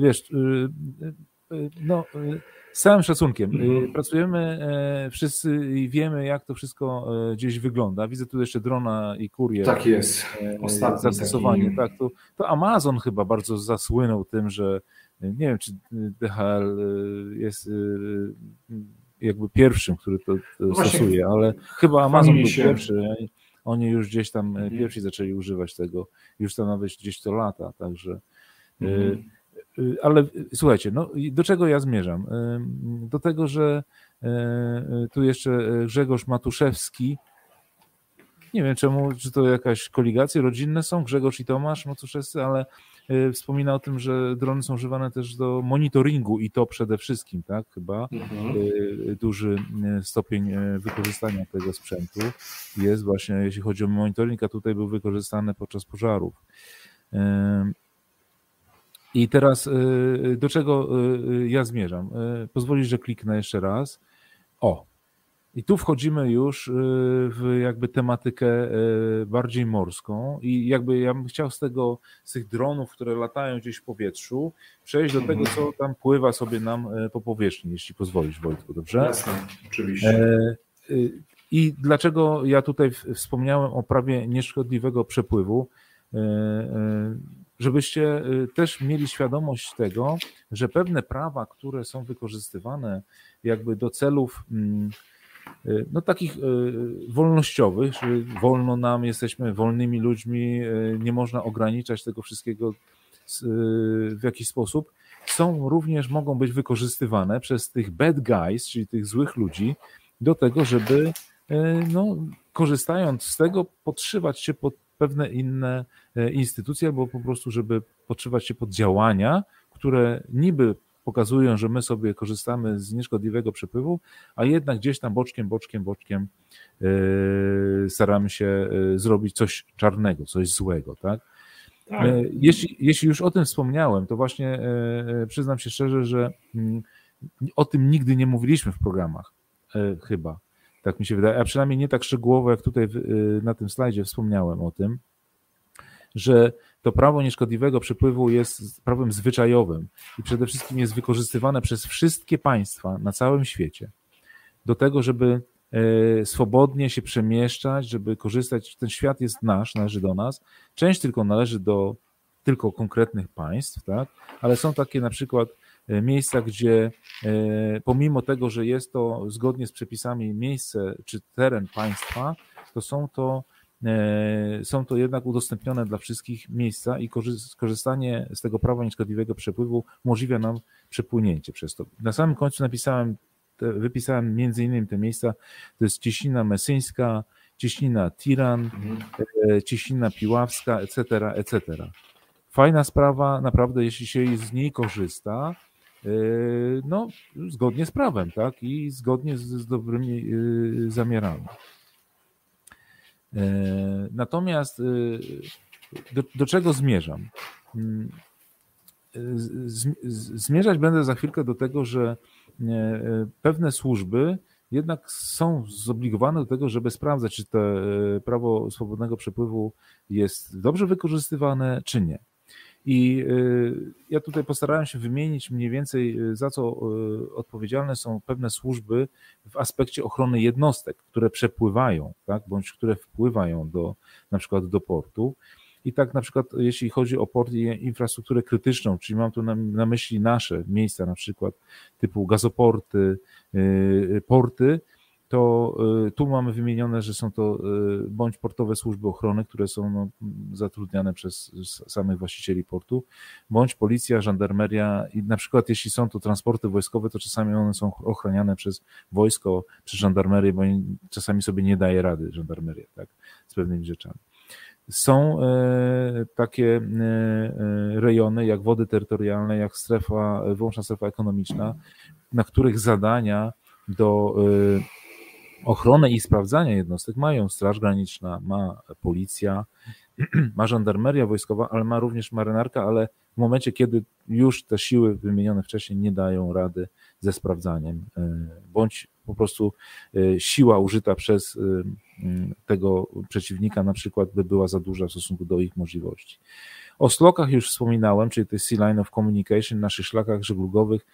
wiesz, no z całym szacunkiem. Mhm. Pracujemy e, wszyscy i wiemy, jak to wszystko e, gdzieś wygląda. Widzę tu jeszcze drona i kurier. Tak jest. E, Ostatni zastosowanie. Taki... Tak, to, to Amazon chyba bardzo zasłynął tym, że nie wiem, czy DHL jest jakby pierwszym, który to, to no stosuje, ale chyba Amazon był się. pierwszy. Oni już gdzieś tam mhm. pierwsi zaczęli używać tego. Już tam nawet gdzieś to lata, także. Mhm. Y, ale słuchajcie, no do czego ja zmierzam? Do tego, że tu jeszcze Grzegorz Matuszewski, nie wiem czemu, czy to jakaś koligacje rodzinne są, Grzegorz i Tomasz Matuszewscy, ale wspomina o tym, że drony są używane też do monitoringu i to przede wszystkim, tak, chyba mhm. duży stopień wykorzystania tego sprzętu jest właśnie, jeśli chodzi o monitoring, a tutaj był wykorzystany podczas pożarów. I teraz do czego ja zmierzam? Pozwolisz, że kliknę jeszcze raz. O, i tu wchodzimy już w jakby tematykę bardziej morską i jakby ja bym chciał z tego, z tych dronów, które latają gdzieś w powietrzu, przejść do tego, co tam pływa sobie nam po powierzchni, jeśli pozwolisz Wojtku, dobrze? Jasne, oczywiście. E, I dlaczego ja tutaj wspomniałem o prawie nieszkodliwego przepływu? E, e, żebyście y, też mieli świadomość tego, że pewne prawa, które są wykorzystywane jakby do celów mm, y, no takich y, wolnościowych, że wolno nam, jesteśmy wolnymi ludźmi, nie można ograniczać tego wszystkiego w jakiś sposób, są również, mogą być wykorzystywane przez tych bad guys, czyli tych złych ludzi, do tego, żeby no, korzystając z tego, podszywać się pod pewne inne instytucje, albo po prostu, żeby podszywać się pod działania, które niby pokazują, że my sobie korzystamy z nieszkodliwego przepływu, a jednak gdzieś tam boczkiem, boczkiem, boczkiem yy, staramy się yy, zrobić coś czarnego, coś złego, tak? tak. Yy, jeśli, jeśli już o tym wspomniałem, to właśnie przyznam się szczerze, że mm, o tym nigdy nie mówiliśmy w programach, chyba. Tak mi się wydaje, a przynajmniej nie tak szczegółowo, jak tutaj na tym slajdzie wspomniałem o tym, że to prawo nieszkodliwego przepływu jest prawem zwyczajowym i przede wszystkim jest wykorzystywane przez wszystkie państwa na całym świecie do tego, żeby e, swobodnie się przemieszczać, żeby korzystać. Ten świat jest nasz, należy do nas. Część tylko należy do tylko konkretnych państw, tak? ale są takie na przykład e, miejsca, gdzie e, pomimo tego, że jest to zgodnie z przepisami miejsce czy teren państwa, to są to są to jednak udostępnione dla wszystkich miejsca i korzystanie z tego prawa nieszkodliwego przepływu umożliwia nam przepłynięcie przez to. Na samym końcu napisałem, wypisałem między innymi te miejsca, to jest Cieśnina Mesyńska, Cieśnina Tiran, mhm. E, Cieśnina Piławska, etc., etc. Fajna sprawa, naprawdę, jeśli się z niej korzysta, e, no, zgodnie z prawem, tak, i zgodnie z, z dobrymi zamiarami. E, natomiast e, do, do czego zmierzam? Mm, zmierzać będę za chwilkę do tego, że e, pewne służby jednak są zobligowane do tego, żeby sprawdzać, czy to prawo swobodnego przepływu jest dobrze wykorzystywane, czy nie. I y, ja tutaj postarałem się wymienić mniej więcej, y, za co y, odpowiedzialne są pewne służby w aspekcie ochrony jednostek, które przepływają, tak, bądź które wpływają do, na przykład do portu. I tak na przykład jeśli chodzi o port i infrastrukturę krytyczną, czyli mam tu na, na myśli nasze miejsca, na przykład typu gazoporty, porty, to y, tu mamy wymienione, że są to y, bądź portowe służby ochrony, które są no, zatrudniane przez samych właścicieli portu, bądź policja, żandarmeria i na przykład jeśli są to transporty wojskowe, to czasami one są ochraniane przez wojsko, przez żandarmerię, bo czasami sobie nie daje rady żandarmeria, tak, z pewnymi rzeczami. Są e, takie rejony jak wody terytorialne, jak strefa, wyłączna strefa ekonomiczna, na których zadania do ochronę i sprawdzanie jednostek mają Straż Graniczna, ma policja, ma żandarmeria wojskowa, ale ma również marynarka, ale w momencie, kiedy już te siły wymienione wcześniej nie dają rady ze sprawdzaniem, e, bądź po prostu e, siła użyta przez e, tego przeciwnika na przykład by była za duża w stosunku do ich możliwości. O slokach już wspominałem, czyli tej Sea Line of Communication, naszych szlakach żeglugowych,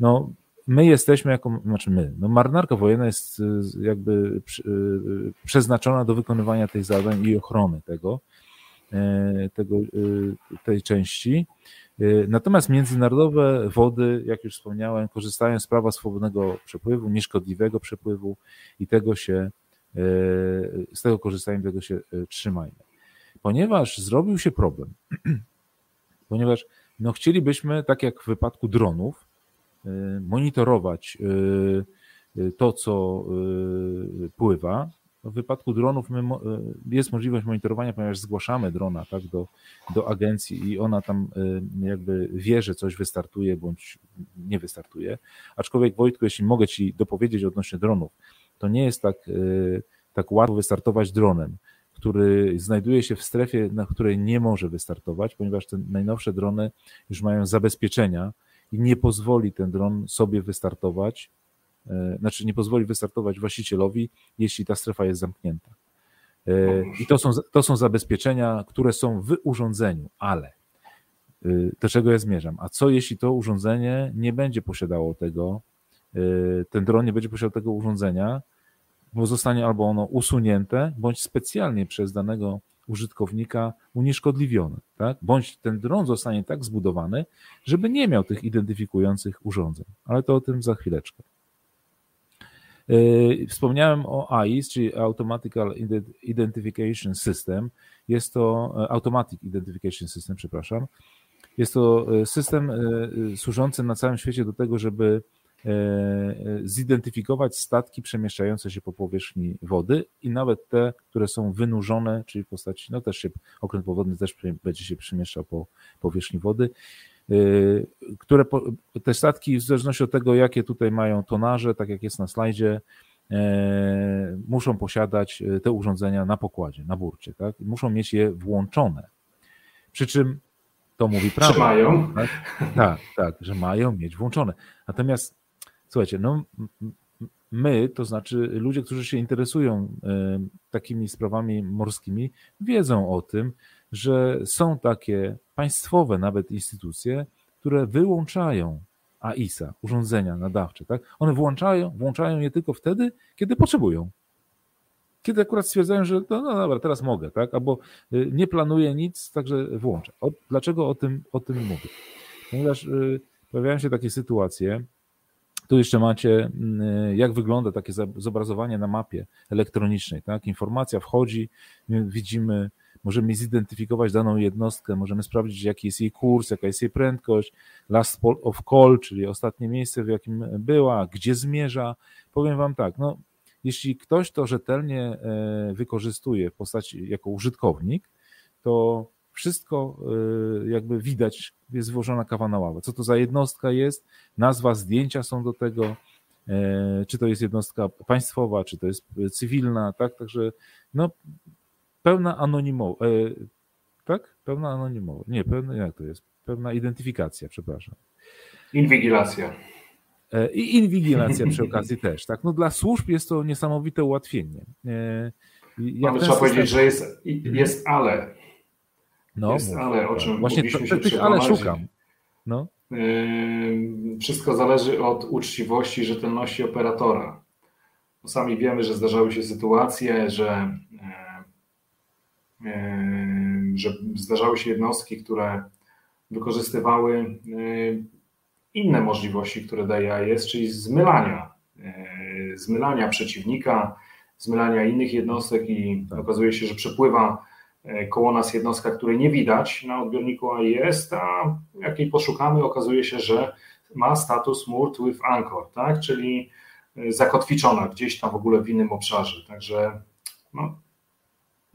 no my jesteśmy jako, znaczy my, no marynarka wojenna jest y, jakby y, y, przeznaczona do wykonywania tych zadań i ochrony tego, e, tego tej części. Natomiast międzynarodowe wody, jak już wspomniałem, korzystają z prawa swobodnego przepływu, nieszkodliwego przepływu i tego się, e, z tego korzystają, tego się e, trzymajmy. Ponieważ zrobił się problem, ponieważ no chcielibyśmy, tak jak w wypadku dronów, monitorować y, y, to, co pływa. W wypadku dronów jest możliwość monitorowania, ponieważ zgłaszamy drona tak, do, do agencji i ona tam jakby wie, że coś wystartuje bądź nie wystartuje. Aczkolwiek Wojtku, jeśli mogę Ci dopowiedzieć odnośnie dronów, to nie jest tak, tak łatwo wystartować dronem, który znajduje się w strefie, na której nie może wystartować, ponieważ te najnowsze drony już mają zabezpieczenia, i nie pozwoli ten dron sobie wystartować, e, znaczy nie pozwoli wystartować właścicielowi, jeśli ta strefa jest zamknięta. E, I to są, to są zabezpieczenia, które są w urządzeniu, ale e, do czego ja zmierzam? A co jeśli to urządzenie nie będzie posiadało tego, ten dron nie będzie posiadał tego urządzenia, bo zostanie albo ono usunięte, bądź specjalnie przez danego użytkownika unieszkodliwiony, tak? Bądź ten dron zostanie tak zbudowany, żeby nie miał tych identyfikujących urządzeń, ale to o tym za chwileczkę. Yy, wspomniałem o AIS, czyli Automatical Identification System. Jest to e, Automatic Identification System, przepraszam. Jest to e, system e, służący na całym świecie do tego, żeby zidentyfikować statki przemieszczające się po powierzchni wody i nawet te, które są wynurzone, czyli w postaci, no też się, okręt powodny też będzie się przemieszczał po powierzchni wody, które te statki w zależności od tego, jakie tutaj mają tonaże, tak jak jest na slajdzie, muszą posiadać te urządzenia na pokładzie, na burcie, tak? Muszą mieć je włączone. Przy czym to mówi prawo. Że mają. Tak? tak, tak, że mają mieć włączone. Natomiast słuchajcie, no my, to znaczy ludzie, którzy się interesują e, takimi sprawami morskimi, wiedzą o tym, że są takie państwowe nawet instytucje, które wyłączają AISA, urządzenia nadawcze. Tak? One włączają, włączają je tylko wtedy, kiedy potrzebują kiedy akurat stwierdzają, że no, no dobra, teraz mogę, tak? Albo y, nie planuję nic, także włączę. O, dlaczego o tym, o tym mówię? Ponieważ y, pojawiają się takie sytuacje, tu jeszcze macie, y, jak wygląda takie zobrazowanie na mapie elektronicznej, tak? Informacja wchodzi, widzimy, możemy zidentyfikować daną jednostkę, możemy sprawdzić, jaki jest jej kurs, jaka jest jej prędkość, last of call, czyli ostatnie miejsce, w jakim była, gdzie zmierza. Powiem Wam tak, no jeśli ktoś to rzetelnie e, wykorzystuje w postaci jako użytkownik, to wszystko e, jakby widać, jest włożona kawa na ławę. Co to za jednostka jest, nazwa, zdjęcia są do tego, e, czy to jest jednostka państwowa, czy to jest cywilna, tak? Także no, pełna anonimowość, tak? Pełna anonimowość. Nie, pełna, jak to jest? Pełna identyfikacja, przepraszam. Inwigilacja. E, I inwigilacja przy okazji też. Tak? No dla służb jest to niesamowite ułatwienie. E, jak Ale trzeba powiedzieć, że jest, jest ale. No, jest ale, o czym Właśnie to, się tych ale szukam. No. E, wszystko zależy od uczciwości i rzetelności operatora. Bo sami wiemy, że zdarzały się sytuacje, że, że zdarzały się jednostki, które wykorzystywały inne możliwości, które daje AES, czyli zmylania, zmylania przeciwnika, zmylania innych jednostek i tak. okazuje się, że przepływa koło nas jednostka, której nie widać na odbiorniku AES, a jak jej poszukamy, okazuje się, że ma status moored with anchor, tak? czyli e, zakotwiczona gdzieś tam w ogóle w innym obszarze. Także no,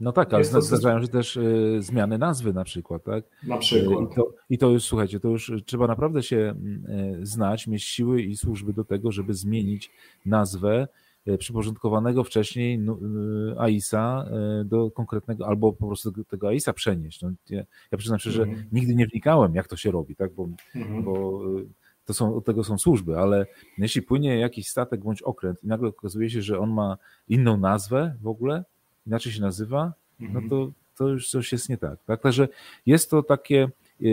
no tak, ale to... zdarzają się też y, zmiany nazwy na przykład, tak? Na przykład. I to, I to już, słuchajcie, to już trzeba naprawdę się y, znać, mieć siły i służby do tego, żeby zmienić nazwę przyporządkowanego wcześniej AISA do konkretnego, albo po prostu tego AISA przenieść. No, ja, ja przyznam się, że mhm. nigdy nie wnikałem, jak to się robi, tak? Bo, mhm. bo to są, od tego są służby, ale jeśli płynie jakiś statek bądź okręt i nagle okazuje się, że on ma inną nazwę w ogóle, inaczej się nazywa, no mhm. to, to już coś jest nie tak. tak? Także jest to takie, e, e,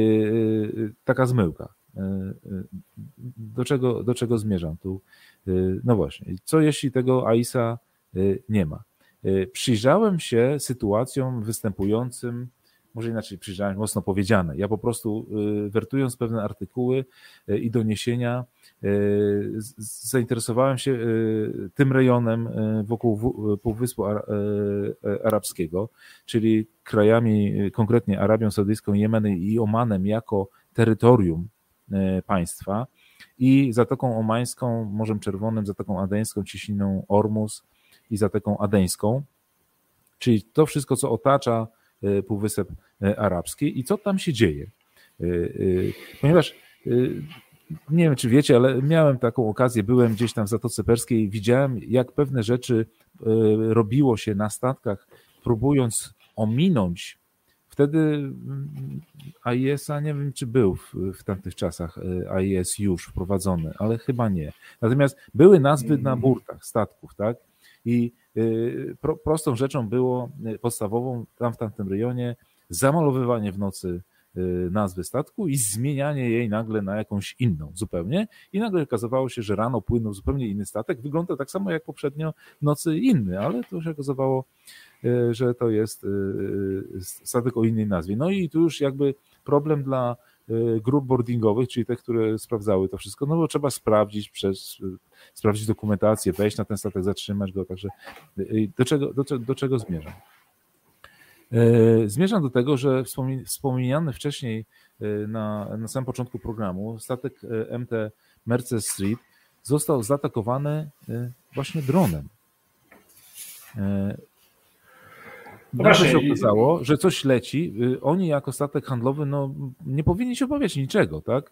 taka zmyłka. E, do czego, do czego zmierzam tu? No właśnie, co jeśli tego AISA nie ma? Przyjrzałem się sytuacjom występującym może inaczej przyjrzałem, mocno powiedziane. Ja po prostu y, wertując pewne artykuły y, i doniesienia, y, zainteresowałem się tym rejonem wokół Półwyspu Arabskiego, czyli krajami, konkretnie Arabią Saudyjską, Jemenem i Omanem jako terytorium państwa i Zatoką Omańską, Morzem Czerwonym, Zatoką Adeńską, Ciśniną Ormus i Zatoką Adeńską. Czyli to wszystko, co otacza E, Półwysep e, Arabski i co tam się dzieje. E, ponieważ nie wiem, czy wiecie, ale miałem taką okazję, byłem gdzieś tam w Zatoce Perskiej i widziałem, jak pewne rzeczy robiło się na statkach, próbując ominąć. Wtedy mm, AIS-a nie wiem, czy był w, w tamtych czasach AIS już wprowadzony, ale chyba nie. Natomiast były nazwy na burtach statków, tak? I pro, prostą rzeczą było y, podstawową tam w tamtym rejonie zamalowywanie w nocy nazwy statku i zmienianie jej nagle na jakąś inną zupełnie. I nagle okazywało się, że rano płynął zupełnie inny statek. Wygląda tak samo jak poprzednio nocy inny, ale to się okazywało, że to jest statek o innej nazwie. No i tu już jakby problem dla Y, grup boardingowych, czyli te, które sprawdzały to wszystko, no bo trzeba sprawdzić przez, sprawdzić dokumentację, wejść na ten statek, zatrzymać go, także y, do czego, do, do czego zmierzam? Y, zmierzam do tego, że wspomniany wcześniej na, na samym początku programu statek MT Mercedes Street został zaatakowany właśnie dronem. Nagle się okazało, że coś leci. Oni jako statek handlowy no, nie powinni się obawiać niczego, tak?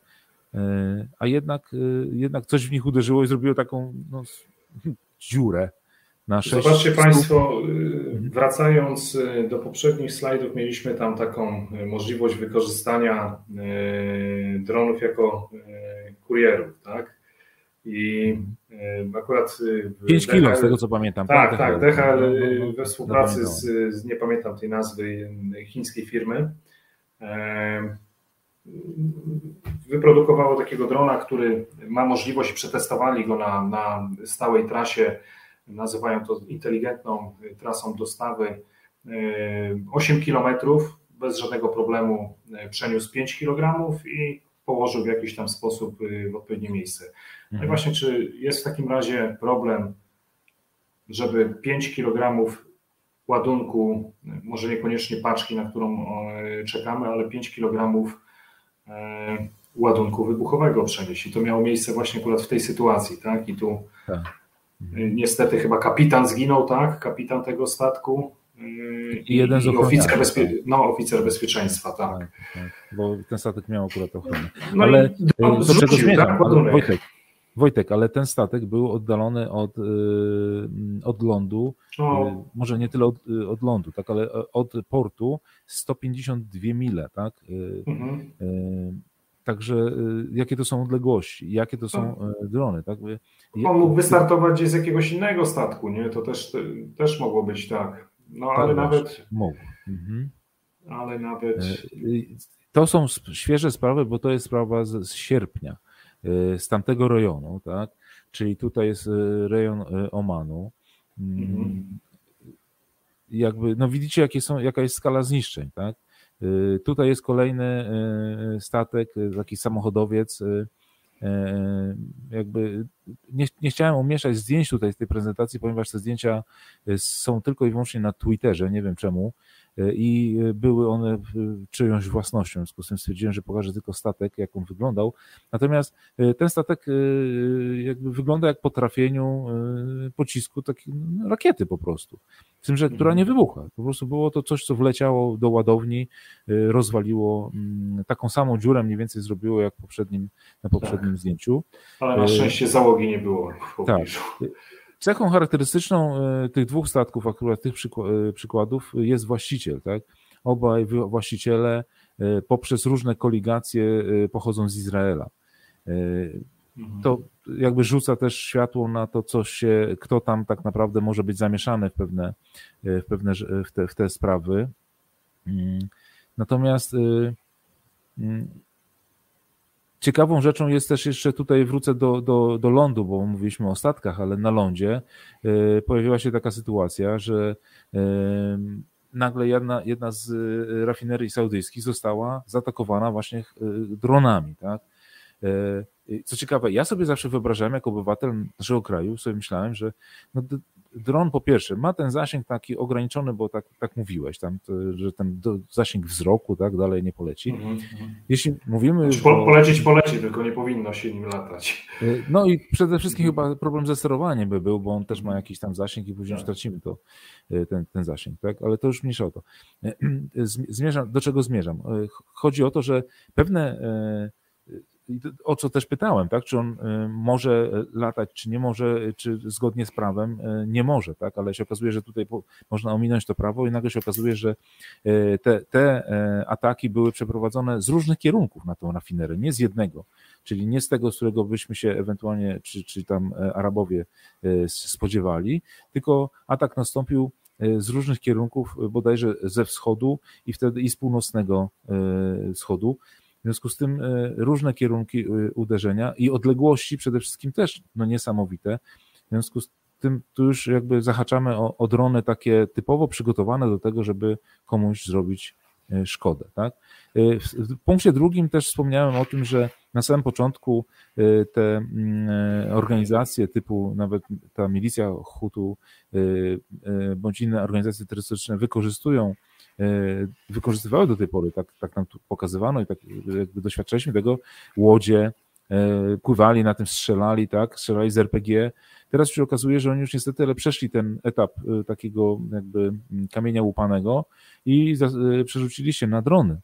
A jednak, jednak coś w nich uderzyło i zrobiło taką no, dziurę na 6 Zobaczcie Państwo, y, wracając y, do poprzednich slajdów, mieliśmy tam taką y, możliwość wykorzystania dronów jako kurierów, tak? I akurat. 5 kilo, z tego co pamiętam. Tak, tak. DHL no, no, no, we współpracy z, z, nie pamiętam tej nazwy, chińskiej firmy, wyprodukowało takiego drona, który ma możliwość, przetestowali go na, na stałej trasie nazywają to inteligentną trasą dostawy. 8 y, km bez żadnego problemu y, przeniósł 5 kg i położył w jakiś tam sposób w odpowiednie miejsce. No i mhm. właśnie, czy jest w takim razie problem, żeby 5 kg ładunku, może niekoniecznie paczki, na którą czekamy, ale 5 kg ładunku wybuchowego przenieść. I to miało miejsce właśnie akurat w tej sytuacji, tak? I tu tak. Niestety chyba kapitan zginął, tak? Kapitan tego statku. I jeden z oficer, bezpie... no, oficer bezpieczeństwa, tak. Tak, tak. Bo ten statek miał akurat ochronę. No ale do, do czego zmierzam? Tak, Wojtek, Wojtek, ale ten statek był oddalony od, y, od lądu, o. Y, może nie tyle od, y, od lądu, tak, ale od portu 152 mile, tak? Mhm. Także y, jakie to są odległości, jakie to są tak. y, drony, tak? On mógł wystartować z jakiegoś innego statku, nie? To też, też mogło być tak. No tak, ale nawet. Mógł. Mhm. Ale nawet. Y, to są świeże sprawy, bo to jest sprawa z, z sierpnia, z tamtego rejonu, tak? Czyli tutaj jest rejon Omanu. Mm, mhm. Jakby, no widzicie, jakie są, jaka jest skala zniszczeń, tak? Y, tutaj jest kolejny y, statek, y, taki samochodowiec. Jakby nie, nie chciałem umieszać zdjęć tutaj z tej prezentacji, ponieważ te zdjęcia są tylko i wyłącznie na Twitterze, nie wiem czemu i były one czyjąś własnością. W związku z tym stwierdziłem, że pokażę tylko statek, jak on wyglądał. Natomiast e, ten statek e, jakby wygląda jak po trafieniu e, pocisku takiej no, rakiety po prostu. Z tym, że która nie wybuchła. Po prostu było to coś, co wleciało do ładowni, rozwaliło mm, taką samą dziurę, mniej więcej zrobiło jak poprzednim, na poprzednim tak. zdjęciu. Ale na szczęście załogi nie było. tak. Cechą charakterystyczną e, tych dwóch statków, akurat tych e, przykładów, jest właściciel. Tak? Obaj właściciele e, poprzez różne koligacje pochodzą z Izraela. Mhm. To jakby rzuca też światło na to, co się, kto tam tak naprawdę może być zamieszany w pewne, w pewne w te, w te sprawy. Mm. Natomiast mm, Ciekawą rzeczą jest też jeszcze tutaj wrócę do, do, do lądu, bo mówiliśmy o statkach, ale na lądzie e, pojawiła się taka sytuacja, że e, nagle jedna, jedna z e, rafinerii saudyjskich została zaatakowana właśnie dronami. Tak? Co ciekawe, ja sobie zawsze wyobrażałem, jako obywatel naszego kraju, sobie myślałem, że no, dron po pierwsze ma ten zasięg taki ograniczony, bo tak, tak mówiłeś, tam, że ten zasięg wzroku tak dalej nie poleci. Mm -hmm. Jeśli mówimy. Znaczy, po, polecieć poleci, tylko nie powinno się nim latać. Y, no i przede wszystkim -hmm. chyba problem ze sterowaniem by był, bo on też ma jakiś tam zasięg i później tak. tracimy to, y, ten, ten zasięg, tak? Ale to już mniejsza o to. Y, zmierzam, do czego zmierzam? Chodzi o to, że pewne o co też pytałem, tak? Czy on y, może latać, czy nie może, czy zgodnie z prawem y, nie może, tak? Ale się okazuje, że tutaj można ominąć to prawo i nagle się okazuje, że y, te, te ataki były przeprowadzone z różnych kierunków na tą rafinerię, nie z jednego, czyli nie z tego, z którego byśmy się ewentualnie, czy, czy tam Arabowie spodziewali, tylko atak nastąpił z różnych kierunków, bodajże ze wschodu i wtedy i z północnego wschodu. W związku z tym e, różne kierunki e, uderzenia i odległości przede wszystkim też no niesamowite. W związku z tym tu już jakby zahaczamy o, o drony takie typowo przygotowane do tego, żeby komuś zrobić e, szkodę. Tak? W punkcie drugim też wspomniałem o tym, że na samym początku te mm, organizacje typu nawet ta milicja Hutu bądź inne organizacje terrorystyczne wykorzystują wykorzystywały do tej pory, tak, tak nam tu pokazywano i tak jakby doświadczaliśmy tego, łodzie pływali na tym, strzelali, tak, strzelali z RPG. Teraz się okazuje, że oni już niestety ale przeszli ten etap takiego jakby mm, kamienia łupanego i przerzucili się na drony.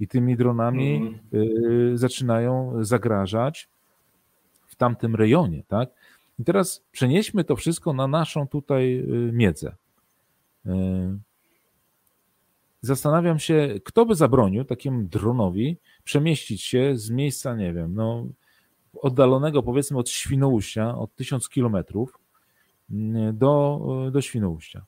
I tymi dronami mm. zaczynają zagrażać w tamtym rejonie, tak? I teraz przenieśmy to wszystko na naszą tutaj miedzę. Zastanawiam się, kto by zabronił takiemu dronowi przemieścić się z miejsca, nie wiem, no, oddalonego powiedzmy od Świnoujścia, od tysiąc kilometrów mm, do, do Świnoujścia.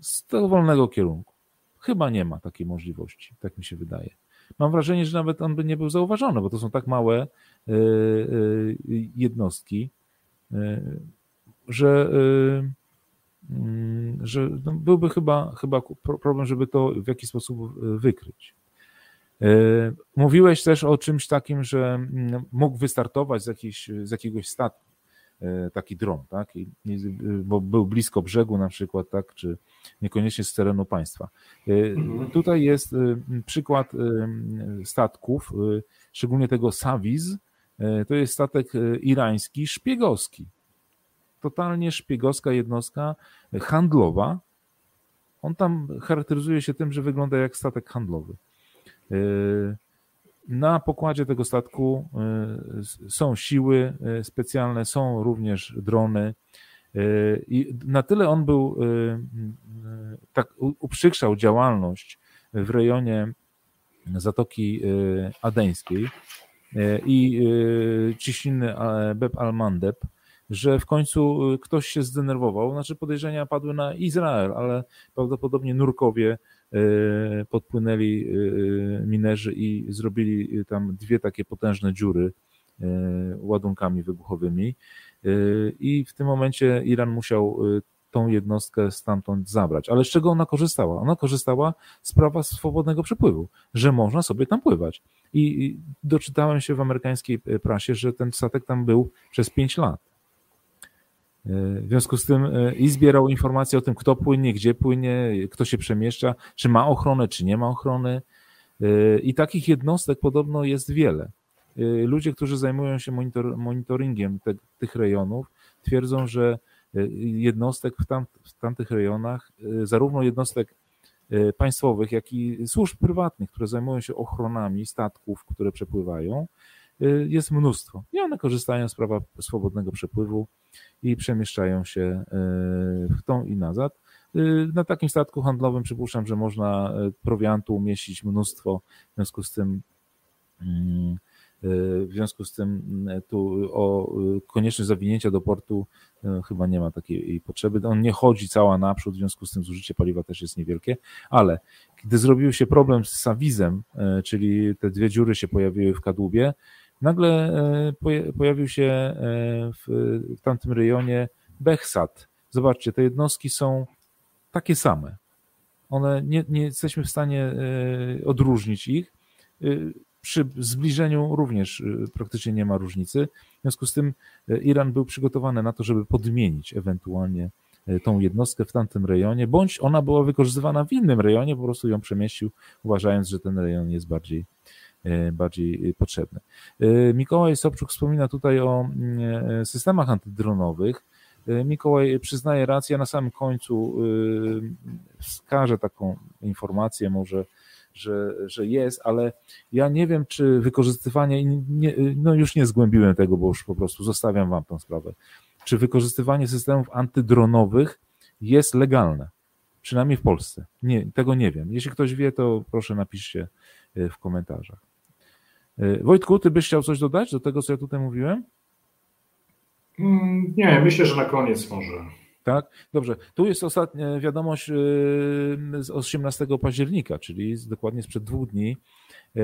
Z tego wolnego kierunku. Chyba nie ma takiej możliwości, tak mi się wydaje. Mam wrażenie, że nawet on by nie był zauważony, bo to są tak małe y, y, jednostki, że że no, byłby chyba, chyba problem, żeby to w jakiś sposób e, wykryć. E, mówiłeś też o czymś takim, że mm, mógł wystartować z, jakiejś, z jakiegoś statku e, taki dron, tak? bo był blisko brzegu na przykład, tak? czy niekoniecznie z terenu państwa. Mhm. Tutaj jest przykład statków, szczególnie tego Saviz, to jest statek irański, szpiegowski totalnie szpiegowska jednostka handlowa. On tam charakteryzuje się tym, że wygląda jak statek handlowy. Yy, na pokładzie tego statku yy, są siły yy, specjalne, są również drony. I na tyle on był, tak uprzykrzał działalność w rejonie Zatoki Adeńskiej i ciśniny Beb al-Mandeb, że w końcu y, ktoś się zdenerwował. Znaczy podejrzenia padły na Izrael, ale prawdopodobnie nurkowie y, podpłynęli y, minerzy i zrobili tam dwie takie potężne dziury ładunkami wybuchowymi. I w tym momencie Iran musiał tą jednostkę stamtąd zabrać. Ale z czego ona korzystała? Ona korzystała z prawa swobodnego przepływu, że można sobie tam pływać. I doczytałem się w amerykańskiej prasie, że ten statek tam był przez pięć lat. W związku z tym e, i zbierał informacje o tym, kto płynie, gdzie płynie, kto się przemieszcza, czy ma ochronę, czy nie ma ochrony. E, I takich jednostek podobno jest wiele. E, ludzie, którzy zajmują się monitor, monitoringiem te, tych rejonów, twierdzą, że jednostek w, tam, w tamtych rejonach, zarówno jednostek państwowych, jak i służb prywatnych, które zajmują się ochronami statków, które przepływają, jest mnóstwo. I one korzystają z prawa swobodnego przepływu i przemieszczają się e, w tą i nazad. E, na takim statku handlowym przypuszczam, że można prowiantu umieścić mnóstwo, w związku z tym w związku z tym tu o konieczność zawinięcia do portu chyba nie ma takiej potrzeby. On nie chodzi cała naprzód, w związku z tym zużycie paliwa też jest niewielkie, ale gdy zrobił się problem z Savizem, czyli te dwie dziury się pojawiły w kadłubie, nagle e, pojawił się e, w tamtym rejonie Bechsat. Zobaczcie, te jednostki są takie same. One nie, nie jesteśmy w stanie e, odróżnić ich. Przy zbliżeniu również praktycznie nie ma różnicy. W związku z tym Iran był przygotowany na to, żeby podmienić ewentualnie tą jednostkę w tamtym rejonie, bądź ona była wykorzystywana w innym rejonie, po prostu ją przemieścił, uważając, że ten rejon jest bardziej bardziej e, potrzebne. E, Mikołaj Sobczuk wspomina tutaj o systemach antydronowych. Mikołaj przyznaje rację, na samym końcu wskaże taką informację może, że, że jest, ale ja nie wiem, czy wykorzystywanie, nie, no już nie zgłębiłem tego, bo już po prostu zostawiam wam tą sprawę, czy wykorzystywanie systemów antydronowych jest legalne, przynajmniej w Polsce. Nie, tego nie wiem. Jeśli ktoś wie, to proszę napiszcie w komentarzach. E, Wojtku, ty byś chciał coś dodać do tego, co ja tutaj mówiłem? Mm, nie, myślę, że na koniec może. Tak, dobrze. Tu jest ostatnia wiadomość e, z 18 października, czyli dokładnie sprzed dwóch dni. E,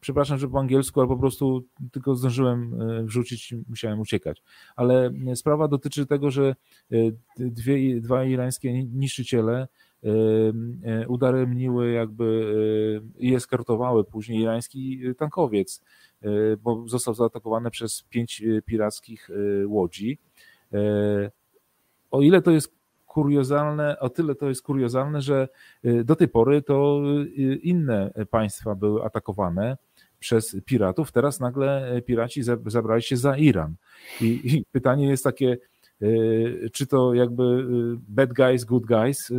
przepraszam, że po angielsku, ale po prostu tylko zdążyłem wrzucić, musiałem uciekać. Ale sprawa dotyczy tego, że dwie, dwa irańskie niszczyciele udaremniły jakby e, i eskortowały później irański tankowiec, e, bo został zaatakowany przez pięć pirackich łodzi. O ile to jest kuriozalne, o tyle to jest kuriozalne, że do tej pory to inne państwa były atakowane przez piratów, teraz nagle piraci zabrali się za Iran. I, i pytanie jest takie, czy to jakby bad guys, good guys,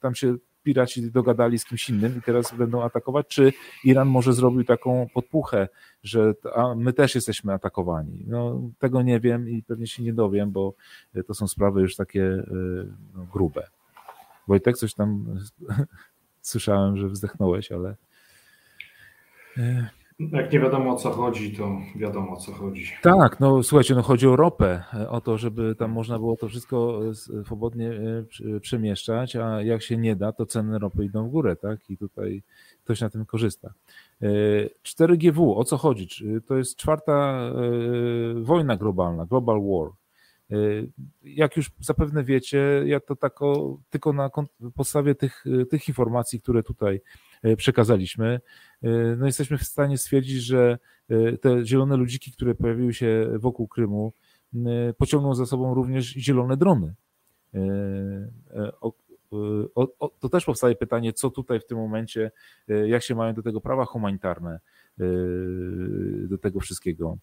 tam się piraci dogadali z kimś innym i teraz będą atakować, czy Iran może zrobił taką podpuchę, że my też jesteśmy atakowani. No, tego nie wiem i pewnie się nie dowiem, bo to są sprawy już takie no, grube. Wojtek, coś tam słyszałem, że wzdechnąłeś, ale. E, jak nie wiadomo o co chodzi, to wiadomo o co chodzi. Tak, no słuchajcie, no chodzi o ropę, o to, żeby tam można było to wszystko swobodnie e, przemieszczać, a jak się nie da, to ceny ropy idą w górę, tak? I tutaj ktoś na tym korzysta. 4GW, e, o co chodzi? To jest czwarta wojna globalna, Global War. Jak już zapewne wiecie, ja to tako, tylko na podstawie tych, tych informacji, które tutaj e, przekazaliśmy, e, no jesteśmy w stanie stwierdzić, że e, te zielone ludziki, które pojawiły się wokół Krymu, pociągną za sobą również zielone drony. O, o, to też powstaje pytanie, co tutaj w tym momencie, jak się mają do tego prawa humanitarne, do tego wszystkiego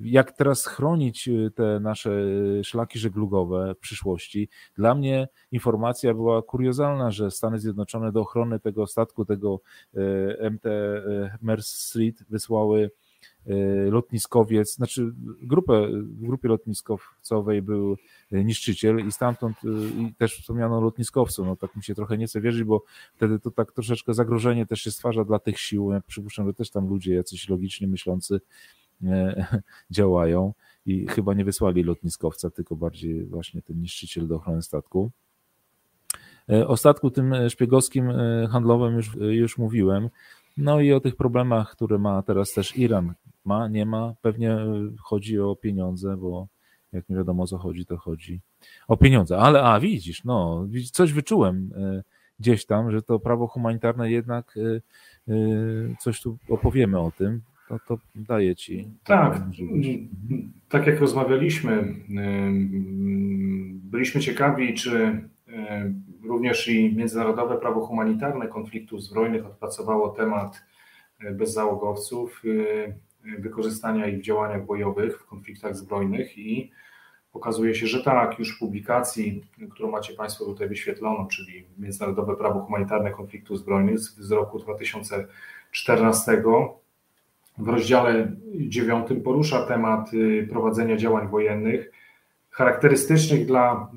jak teraz chronić y, te nasze szlaki żeglugowe w przyszłości. Dla mnie informacja była kuriozalna, że Stany Zjednoczone do ochrony tego statku, tego y, MT y, Mers Street wysłały lotniskowiec, znaczy grupę, w grupie lotniskowcowej był niszczyciel i stamtąd i też wspomniano lotniskowcu. No tak mi się trochę nie chce wierzyć, bo wtedy to tak troszeczkę zagrożenie też się stwarza dla tych sił. Ja przypuszczam, że też tam ludzie jacyś logicznie myślący działają i chyba nie wysłali lotniskowca, tylko bardziej właśnie ten niszczyciel do ochrony statku. E, o statku tym szpiegowskim e, handlowym już, już mówiłem. No i o tych problemach, które ma teraz też Iran. Ma, nie ma, pewnie chodzi o pieniądze, bo jak nie wiadomo o co chodzi, to chodzi o pieniądze. Ale a widzisz, no, coś wyczułem gdzieś tam, że to prawo humanitarne jednak coś tu opowiemy o tym to, to daje ci. Tak, tak jak rozmawialiśmy, byliśmy ciekawi, czy również i międzynarodowe prawo humanitarne konfliktów zbrojnych odpracowało temat e, bezzałogowców, e, wykorzystania ich w działaniach bojowych w konfliktach zbrojnych i okazuje się, że tak, już w publikacji, którą macie Państwo tutaj wyświetloną, czyli Międzynarodowe prawo humanitarne konfliktów zbrojnych z roku 2014, w rozdziale dziewiątym porusza temat y, prowadzenia działań wojennych charakterystycznych dla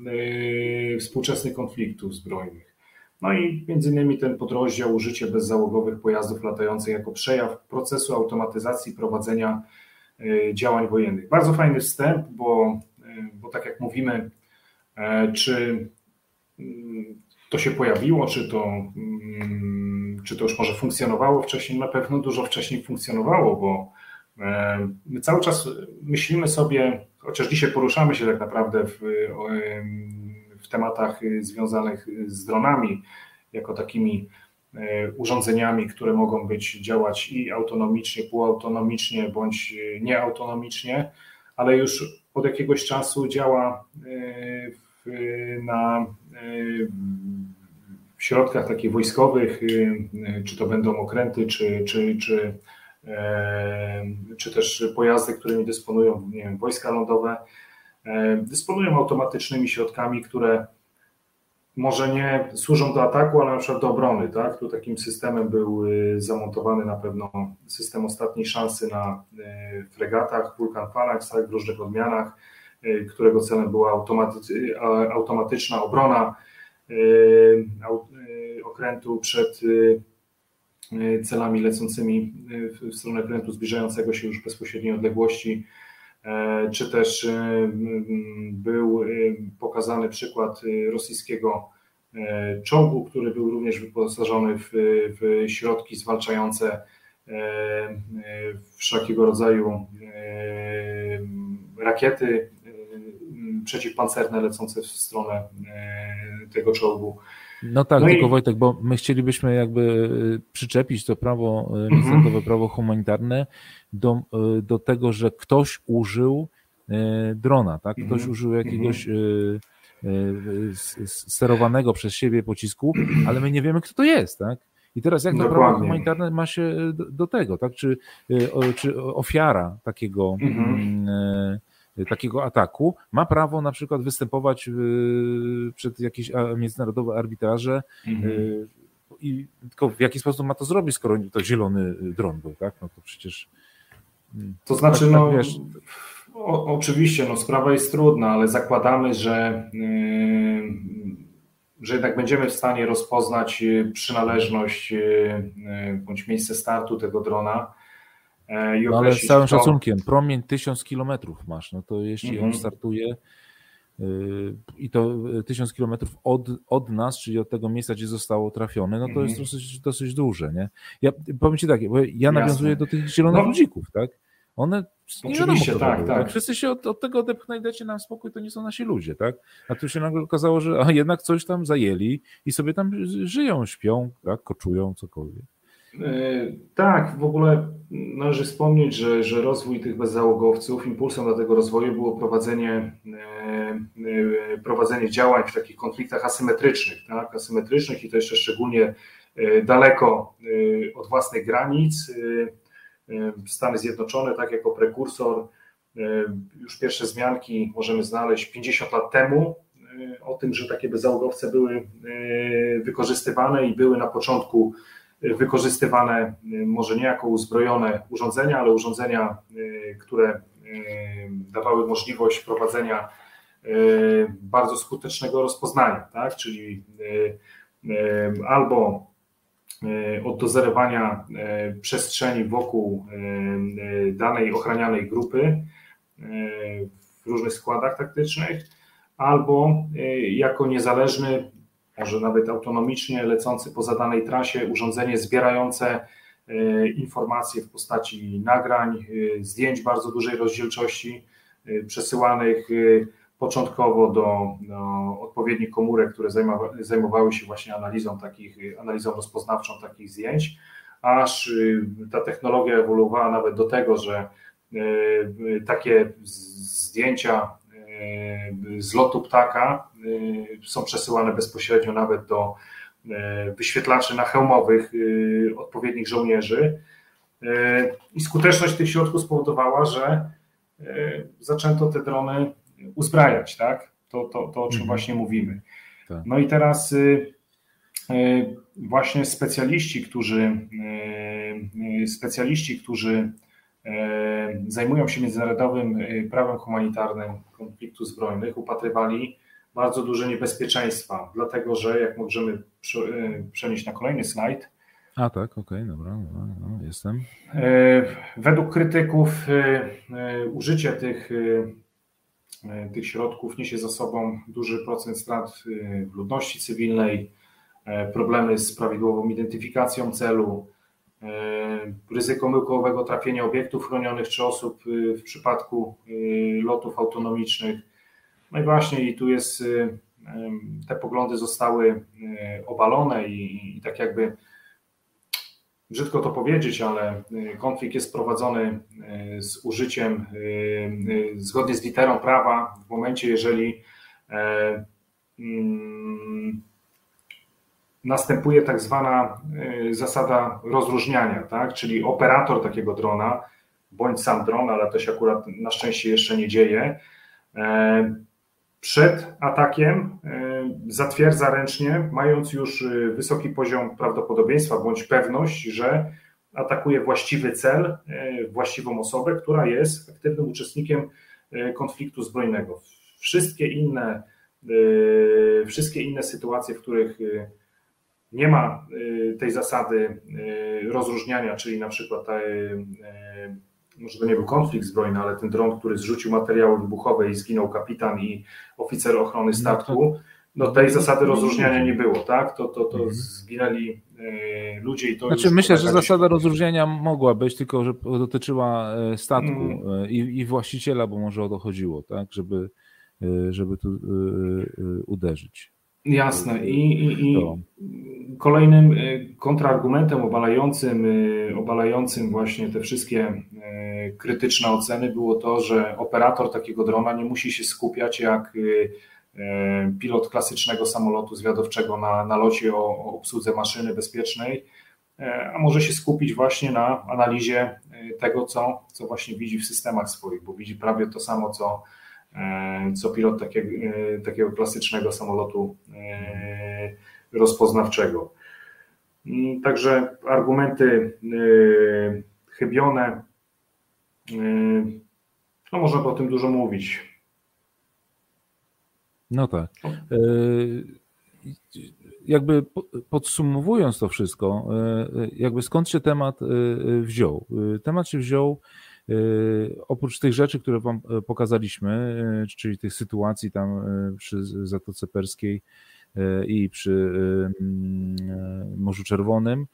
y, współczesnych konfliktów zbrojnych. No i między innymi ten podrozdział użycie bezzałogowych pojazdów latających jako przejaw procesu automatyzacji prowadzenia y, działań wojennych. Bardzo fajny wstęp, bo, bo tak jak mówimy, czy mm, to się pojawiło, czy to mm, czy to już może funkcjonowało wcześniej? Na pewno dużo wcześniej funkcjonowało, bo e, my cały czas myślimy sobie, chociaż dzisiaj poruszamy się tak naprawdę w, w tematach związanych z dronami, jako takimi e, urządzeniami, które mogą być działać i autonomicznie, półautonomicznie bądź nieautonomicznie, ale już od jakiegoś czasu działa e, na w środkach takich wojskowych, y, y, czy to będą okręty, czy, czy, czy, e, czy też pojazdy, którymi dysponują nie wiem, wojska lądowe, e, dysponują automatycznymi środkami, które może nie służą do ataku, ale na przykład do obrony. Tak? Tu takim systemem był y, zamontowany na pewno system ostatniej szansy na fregatach Vulcan Phalanx tak, w różnych odmianach, którego celem była automatyczna obrona okrętu przed y, y, celami lecącymi w stronę okrętu zbliżającego się już bezpośredniej odległości, czy też był pokazany przykład rosyjskiego czołgu, który był również wyposażony w, w środki zwalczające wszelkiego rodzaju rakiety przeciwpancerne lecące w stronę tego czołgu. No tak, no tylko i... Wojtek, bo my chcielibyśmy jakby y, przyczepić to prawo, y, mhm. międzynarodowe prawo humanitarne do, y, do tego, że ktoś użył drona, tak? Ktoś mhm. użył jakiegoś mhm. sterowanego przez siebie pocisku, ale my nie wiemy, kto to jest, tak? I teraz jak Dokładnie. prawo humanitarne ma się do, do, tego, tak? Czy, czy ofiara takiego, mhm. Mm, takiego ataku ma prawo na przykład występować przed jakieś międzynarodowe arbitraże mhm. i tylko w jaki sposób ma to zrobić, skoro to zielony dron był, tak? No to przecież to znaczy, tak, no, tak, wiesz, o, oczywiście, no, sprawa jest trudna, ale zakładamy, że, yy, że jednak będziemy w stanie rozpoznać y, przynależność yy, bądź miejsce startu tego drona. Yy, no, ale z całym to... szacunkiem, promień 1000 kilometrów masz, no to jeśli on mhm. startuje y, i to tysiąc kilometrów od, od nas, czyli od tego miejsca, gdzie zostało trafione, no to jest mhm. dosyć, dosyć duże, nie? Ja powiem Ci tak, bo ja nawiązuję Jasne. do tych zielonych no. ludzików, tak? One Oczywiście, wiadomo, tak, tak, tak. Wszyscy się od, od tego odepchnęli, dajcie nam spokój, to nie są nasi ludzie, tak? A tu się nagle okazało, że a jednak coś tam zajęli i sobie tam żyją, śpią, tak? koczują, cokolwiek. Yy, tak, w ogóle należy wspomnieć, że, że rozwój tych bezzałogowców, impulsem do tego rozwoju było prowadzenie, yy, yy, prowadzenie działań w takich konfliktach asymetrycznych, tak? asymetrycznych i to jeszcze szczególnie daleko od własnych granic, Stany Zjednoczone, tak jako prekursor, już pierwsze zmianki możemy znaleźć 50 lat temu o tym, że takie bezałogowce były wykorzystywane i były na początku wykorzystywane może nie jako uzbrojone urządzenia, ale urządzenia, które dawały możliwość prowadzenia bardzo skutecznego rozpoznania, tak? czyli albo od dozorowania e, przestrzeni wokół danej ochranianej grupy w różnych składach taktycznych, albo jako niezależny, może nawet autonomicznie lecący po zadanej trasie urządzenie zbierające informacje w postaci nagrań, zdjęć bardzo dużej rozdzielczości, przesyłanych początkowo do, do odpowiednich komórek, które zajmowały, zajmowały się właśnie analizą takich, analizą rozpoznawczą takich zdjęć, aż ta technologia ewoluowała nawet do tego, że takie zdjęcia z lotu ptaka są przesyłane bezpośrednio nawet do wyświetlaczy nachelmowych odpowiednich żołnierzy. I skuteczność tych środków spowodowała, że zaczęto te drony uzbrajać, tak? To, to, to o czym mhm. właśnie mówimy. Tak. No i teraz właśnie specjaliści, którzy specjaliści, którzy zajmują się międzynarodowym prawem humanitarnym konfliktu zbrojnych, upatrywali bardzo duże niebezpieczeństwa, dlatego że jak możemy przenieść na kolejny slajd. A tak, okej, okay, dobra, dobra no, jestem. Według krytyków użycie tych E, tych środków niesie za sobą duży procent strat e, w ludności cywilnej, e, problemy z prawidłową identyfikacją celu, ryzyko myłkowego trafienia obiektów chronionych czy osób w przypadku lotów autonomicznych. No i właśnie i tu jest, te poglądy zostały obalone i, i tak jakby brzydko to powiedzieć, ale konflikt jest prowadzony z użyciem, zgodnie z literą prawa, w momencie, jeżeli e, mm, następuje tak zwana zasada rozróżniania, tak? czyli operator takiego drona, bądź sam dron, ale to się akurat na szczęście jeszcze nie dzieje, e, przed atakiem e, zatwierdza ręcznie, mając już e, wysoki poziom prawdopodobieństwa bądź pewność, że atakuje właściwy cel, e, właściwą osobę, która jest aktywnym uczestnikiem konfliktu zbrojnego. Wszystkie inne, wszystkie inne sytuacje, w których nie ma tej zasady rozróżniania, czyli na przykład może to nie był konflikt zbrojny, ale ten dron, który zrzucił materiały wybuchowe i zginął kapitan i oficer ochrony no statku, no tej zasady rozróżniania nie było, tak? To, to, to mhm. zginęli e, ludzie i to Znaczy myślę, że zasada rozróżniania mogła być, tylko że dotyczyła e, statku mm. i, i właściciela, bo może o to chodziło, tak? Żeby, żeby tu uderzyć. Jasne. I, i, i kolejnym y, kontrargumentem obalającym, y, obalającym właśnie te wszystkie y, krytyczne oceny było to, że operator takiego drona nie musi się skupiać jak pilot klasycznego samolotu zwiadowczego na, na locie o, o obsłudze maszyny bezpiecznej, a może się skupić właśnie na analizie tego, co, co właśnie widzi w systemach swoich, bo widzi prawie to samo, co, co pilot takiego, takiego klasycznego samolotu rozpoznawczego. Mm, także argumenty chybione, no można o tym dużo mówić. No tak. E, jakby podsumowując to wszystko, e, jakby skąd się temat e, wziął? Temat się wziął oprócz tych rzeczy, które wam pokazaliśmy, czyli tych sytuacji tam przy Zatoce Perskiej i przy Morzu Czerwonym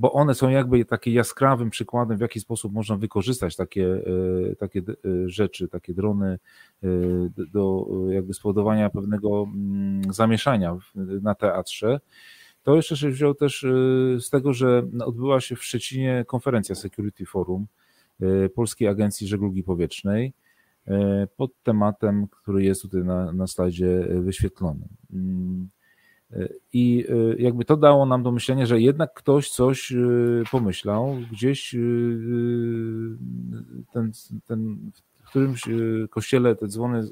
bo one są jakby takim jaskrawym przykładem, w jaki sposób można wykorzystać takie, e, takie e, rzeczy, takie drony e, do jakby spowodowania pewnego mm, zamieszania na teatrze. To jeszcze się wziął też z tego, że odbyła się w Szczecinie konferencja Security Forum Polskiej Agencji Żeglugi Powietrznej pod tematem, który jest tutaj na, na slajdzie wyświetlony. Mm, i y, jakby to dało nam do myślenia, że jednak ktoś coś y, pomyślał, gdzieś y, ten, ten w którymś kościele te dzwony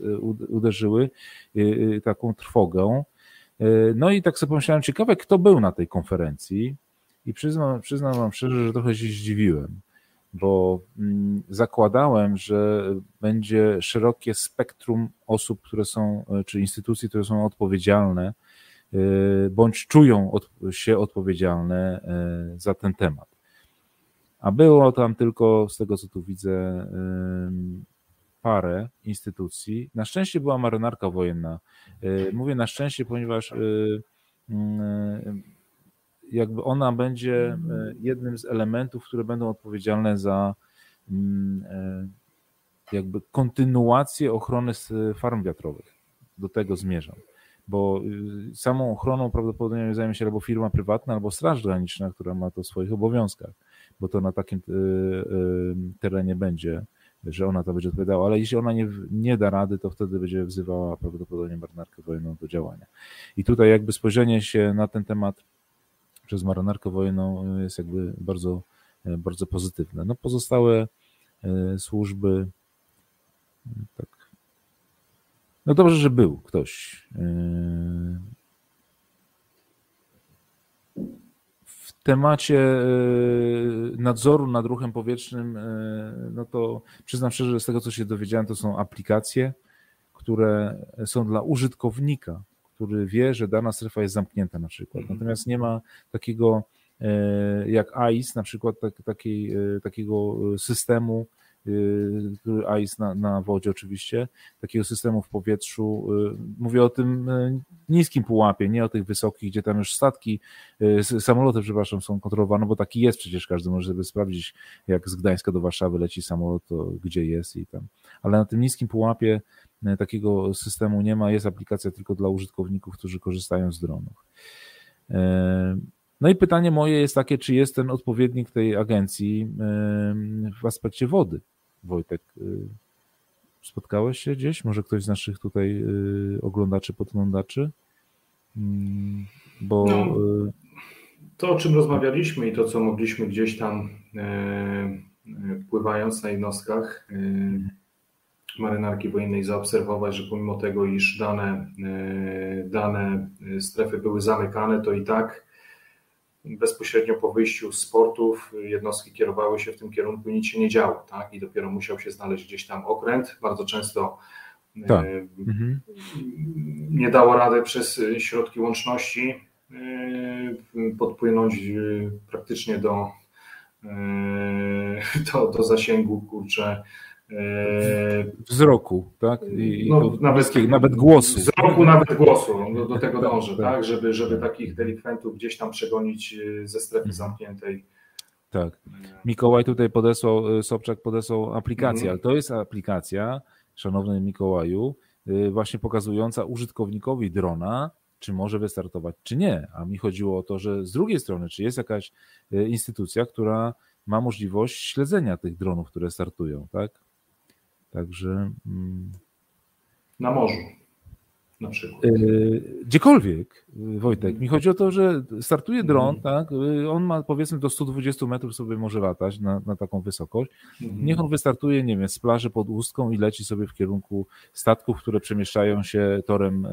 uderzyły taką trwogę. No i tak sobie pomyślałem, ciekawe, kto był na tej konferencji. I przyznam, przyznam wam szczerze, że trochę się zdziwiłem, bo mm, zakładałem, że będzie szerokie spektrum osób, które są, czy instytucji, które są odpowiedzialne Y, bądź czują się odpowiedzialne za ten temat. A było tam tylko, z tego co tu widzę, parę instytucji. Na szczęście była marynarka wojenna. Mówię na szczęście, ponieważ jakby ona będzie jednym z elementów, które będą odpowiedzialne za jakby kontynuację ochrony farm wiatrowych. Do tego zmierzam bo y, samą ochroną prawdopodobnie zajmie się albo firma prywatna, albo Straż Graniczna, która ma to w swoich obowiązkach, bo to na takim y, y, terenie będzie, że ona to będzie odpowiadała, ale jeśli ona nie, nie da rady, to wtedy będzie wzywała prawdopodobnie marynarkę wojenną do działania. I tutaj jakby spojrzenie się na ten temat przez marynarkę wojenną jest jakby bardzo, bardzo pozytywne. No pozostałe służby tak no dobrze, że był ktoś. Yy, w temacie yy, nadzoru nad ruchem powietrznym, yy, no to przyznam szczerze, że z tego co się dowiedziałem, to są aplikacje, które są dla użytkownika, który wie, że dana strefa jest zamknięta na przykład. Mhm. Natomiast nie ma takiego jak AIS, na przykład tak, takiego systemu, ICE na, na wodzie oczywiście, takiego systemu w powietrzu. Y, mówię o tym y, niskim pułapie, nie o tych wysokich, gdzie tam już statki, samoloty, przepraszam, są kontrolowane, bo taki jest przecież, każdy może sobie sprawdzić, jak z Gdańska do Warszawy leci samolot, to gdzie jest i tam. Ale na tym niskim pułapie takiego systemu nie ma, jest aplikacja tylko dla użytkowników, którzy korzystają z dronów. No i pytanie moje jest takie, czy jest ten odpowiednik tej agencji w aspekcie wody? Wojtek, y, spotkałeś się gdzieś? Może ktoś z naszych tutaj y, oglądaczy, podglądaczy? Mm, bo no, y, to, o czym rozmawialiśmy i to, co mogliśmy gdzieś tam e, e, pływając na jednostkach e, marynarki wojennej zaobserwować, że pomimo tego, iż dane, dane strefy były zamykane, to i tak bezpośrednio po wyjściu z portów jednostki kierowały się w tym kierunku i nic się nie działo, tak? I dopiero musiał się znaleźć gdzieś tam okręt. Bardzo często tak. e, mhm. nie dało rady przez środki łączności e, podpłynąć e, praktycznie do, do, do zasięgu kurczę wzroku, tak? I, no, nawet, nawet głosu. Wzroku, nawet głosu. Do, do tego tak, dąży, tak, tak? Żeby, żeby takich delikwentów gdzieś tam przegonić e, ze strefy mhm. zamkniętej. Tak. Mikołaj tutaj podesłał, e, Sobczak podesłał aplikację, mhm. ale to jest aplikacja, szanowny Mikołaju, e, właśnie pokazująca użytkownikowi drona, czy może wystartować, czy nie. A mi chodziło o to, że z drugiej strony, czy jest jakaś instytucja, która ma możliwość śledzenia tych dronów, które startują, tak? Także. Mm, na morzu. na przykład? Gdziekolwiek, Wojtek. Mi chodzi o to, że startuje dron, mm. tak? On ma powiedzmy do 120 metrów sobie może latać na, na taką wysokość. Mm. Niech on wystartuje, nie wiem, z plaży pod Ustką i leci sobie w kierunku statków, które przemieszczają się torem e,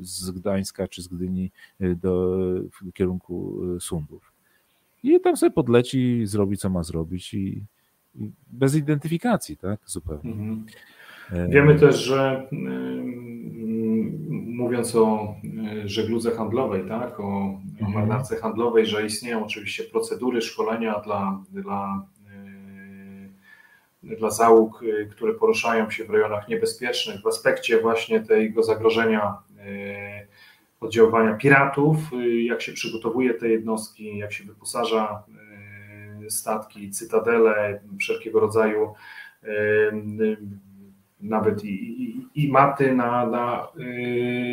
z Gdańska czy z Gdyni e, do, w kierunku e, Sundów. I tam sobie podleci, zrobi co ma zrobić i bez identyfikacji, tak? Zupełnie. Mm. Wiemy też, że mówiąc o e, żegludze handlowej, tak, o, mhm. marynarce handlowej, że istnieją oczywiście procedury szkolenia dla, dla, e, dla załóg, e, które poruszają się w rejonach niebezpiecznych w aspekcie właśnie tego zagrożenia oddziaływania piratów, jak się przygotowuje te jednostki, jak się wyposaża statki, cytadele, wszelkiego rodzaju nawet i, i, i maty na, na,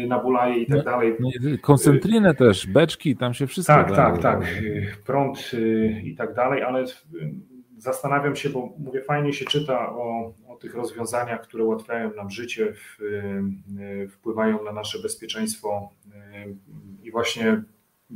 na bulaje i tak dalej. Koncentrynę też, beczki, tam się wszystko Tak, tak, tak, prąd yy, i tak dalej, ale zastanawiam się, bo mówię, fajnie się czyta o, o tych rozwiązaniach, które ułatwiają nam życie, w, yy, wpływają na nasze bezpieczeństwo i właśnie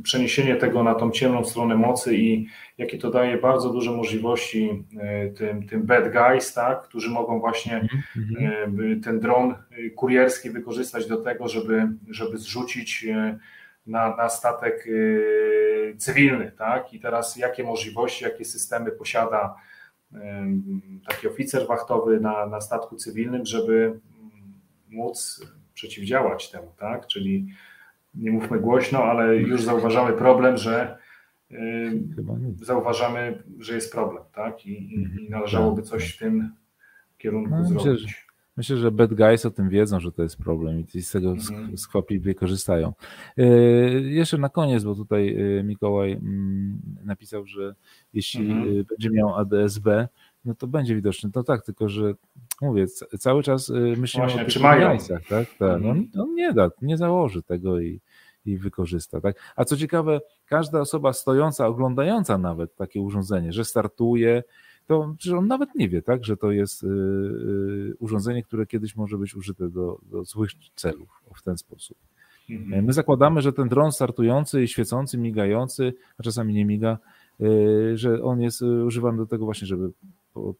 przeniesienie tego na tą ciemną stronę mocy i jakie to daje bardzo duże możliwości e, tym, tym bad guys, tak, którzy mogą właśnie mm-hmm. ten dron e, kurierski wykorzystać do tego, żeby, żeby zrzucić na, na statek cywilny, tak? I teraz jakie możliwości, jakie systemy posiada taki oficer wachtowy na, na statku cywilnym, żeby móc przeciwdziałać temu, tak? Czyli nie mówmy głośno, ale już zauważamy problem, że y, zauważamy, że jest problem, tak? I, i mhm. należałoby coś w tym kierunku no, zrobić. Myślę że, myślę, że bad guys o tym wiedzą, że to jest problem i z tego mhm. skwapliwie korzystają. Y, jeszcze na koniec, bo tutaj y, Mikołaj mm, napisał, że jeśli mhm. będzie miał ADSB, no to będzie widoczny. No tak, tylko że mówię, cały czas y, myślimy Właśnie, o tych jajcach, tak? tak. No, mhm. on nie da, nie założy tego i, i wykorzysta, tak? A co ciekawe, każda osoba stojąca, oglądająca nawet takie urządzenie, że startuje, to że on nawet nie wie, tak, że to jest y, y, urządzenie, które kiedyś może być użyte do, do złych celów w ten sposób. Mhm. My zakładamy, że ten dron startujący i świecący, migający, a czasami nie miga, że on jest używany do tego właśnie, żeby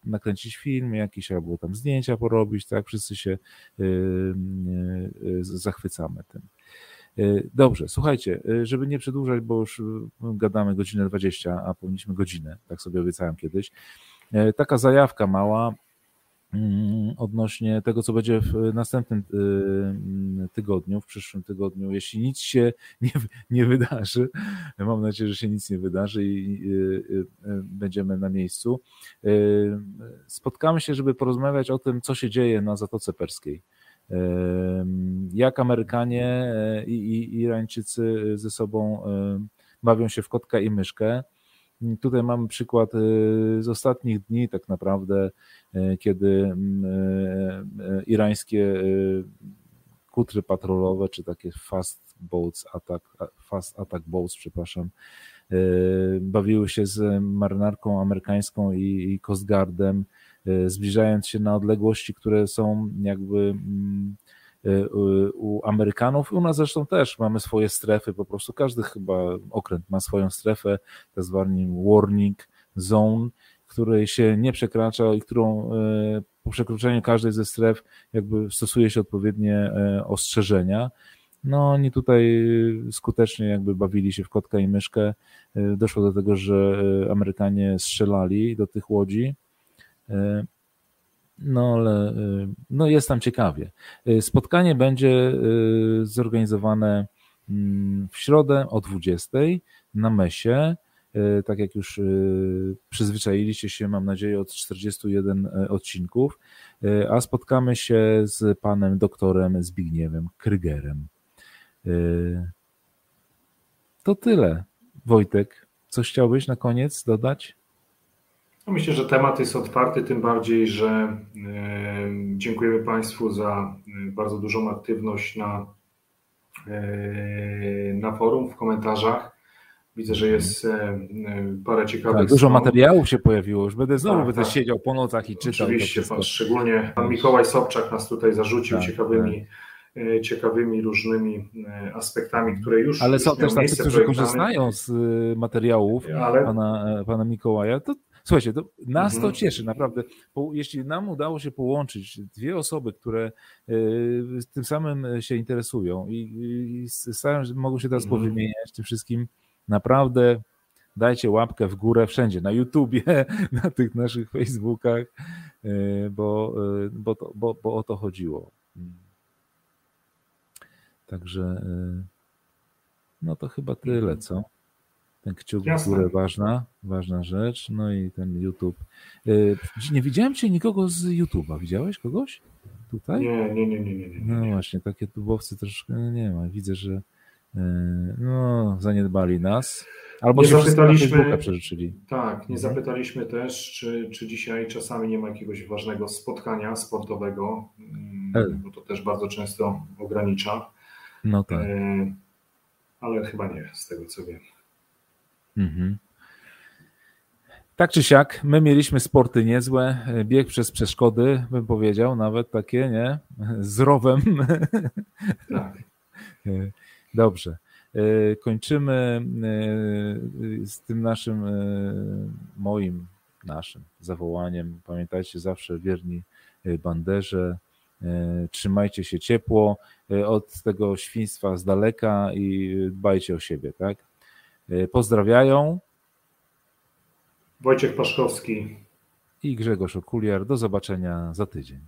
nakręcić film jakiś, albo tam zdjęcia porobić, tak, wszyscy się y, y, y, zachwycamy tym. Dobrze, słuchajcie, żeby nie przedłużać, bo już gadamy godzinę 20, a powinniśmy godzinę, tak sobie obiecałem kiedyś. Taka zajawka mała, odnośnie tego, co będzie w następnym y, mm, tygodniu, w przyszłym tygodniu. Jeśli nic się nie, nie wydarzy, mam nadzieję, że się nic nie wydarzy i y, y, będziemy na miejscu, spotkamy się, żeby porozmawiać o tym, co się dzieje na Zatoce Perskiej. Jak Amerykanie i Irańczycy ze sobą bawią się w kotka i myszkę. Tutaj mamy przykład z ostatnich dni, tak naprawdę, E, kiedy e, irańskie kutry patrolowe, czy takie fast boats, attack, fast attack boats, przepraszam, bawiły się z marynarką amerykańską i, i Coast Guardem, zbliżając się na odległości, które są jakby mm, u Amerykanów. U nas zresztą też mamy swoje strefy, po prostu każdy chyba okręt ma swoją strefę, tak zwany warning zone, której się nie przekracza i którą e, po przekroczeniu każdej ze stref jakby stosuje się odpowiednie e, ostrzeżenia. No oni tutaj skutecznie jakby bawili się w kotka i myszkę. Doszło do tego, że Amerykanie strzelali do tych łodzi. No ale no jest tam ciekawie. Spotkanie będzie zorganizowane mm, w środę o 20 na Mesie. Tak jak już przyzwyczailiście się, mam nadzieję, od 41 e, odcinków, a spotkamy się z panem doktorem Zbigniewem Krygerem. To tyle. Wojtek, coś chciałbyś na koniec dodać? No, myślę, że temat jest otwarty, tym bardziej, że dziękujemy Państwu za bardzo dużą aktywność na, na forum, w komentarzach. Widzę, że jest e, e, parę ciekawych. Tak, dużo materiałów się pojawiło. Już będę znowu tak, będę tak. siedział po nocach i czytał. Oczywiście, pan, szczególnie pan Mikołaj Sobczak nas tutaj zarzucił tak, ciekawymi, ciekawymi różnymi aspektami, które już Ale są też tacy, którzy korzystają z materiałów Ale... pana, pana Mikołaja. To Słuchajcie, to nas mhm. to cieszy, naprawdę. Jeśli nam udało się połączyć dwie osoby, które tym samym się interesują i, starają, mogą się teraz mhm. powymieniać tym wszystkim, naprawdę dajcie łapkę w górę wszędzie, na YouTubie, na tych naszych Facebookach, e, bo, e, bo, to, bo, bo o to chodziło. Także e, no to chyba tyle, mhm. co? Ten kciuk w górę ważna, ważna rzecz. No i ten YouTube. Nie widziałem cię nikogo z YouTube'a. Widziałeś kogoś tutaj? Nie, nie, nie, nie. nie, nie. No właśnie, takie tubowcy troszkę nie ma. Widzę, że no, zaniedbali nas. Albo nie zapytaliśmy, przeżyczyli. Tak, nie mhm. zapytaliśmy też, czy, czy dzisiaj czasami nie ma jakiegoś ważnego spotkania sportowego, mm, bo to też bardzo często ogranicza. No tak. E, ale chyba nie, z tego co wiem. Mhm. Tak czy siak, my mieliśmy sporty niezłe, bieg przez przeszkody, bym powiedział, nawet takie, nie? Z rowem. Tak. Dobrze. E, kończymy e, z tym naszym, e, moim, naszym zawołaniem. Pamiętajcie zawsze wierni banderze. Trzymajcie się ciepło od tego świństwa z daleka i dbajcie o siebie, tak? Pozdrawiają. Wojciech Paszkowski i Grzegorz Okuliar. Do zobaczenia za tydzień.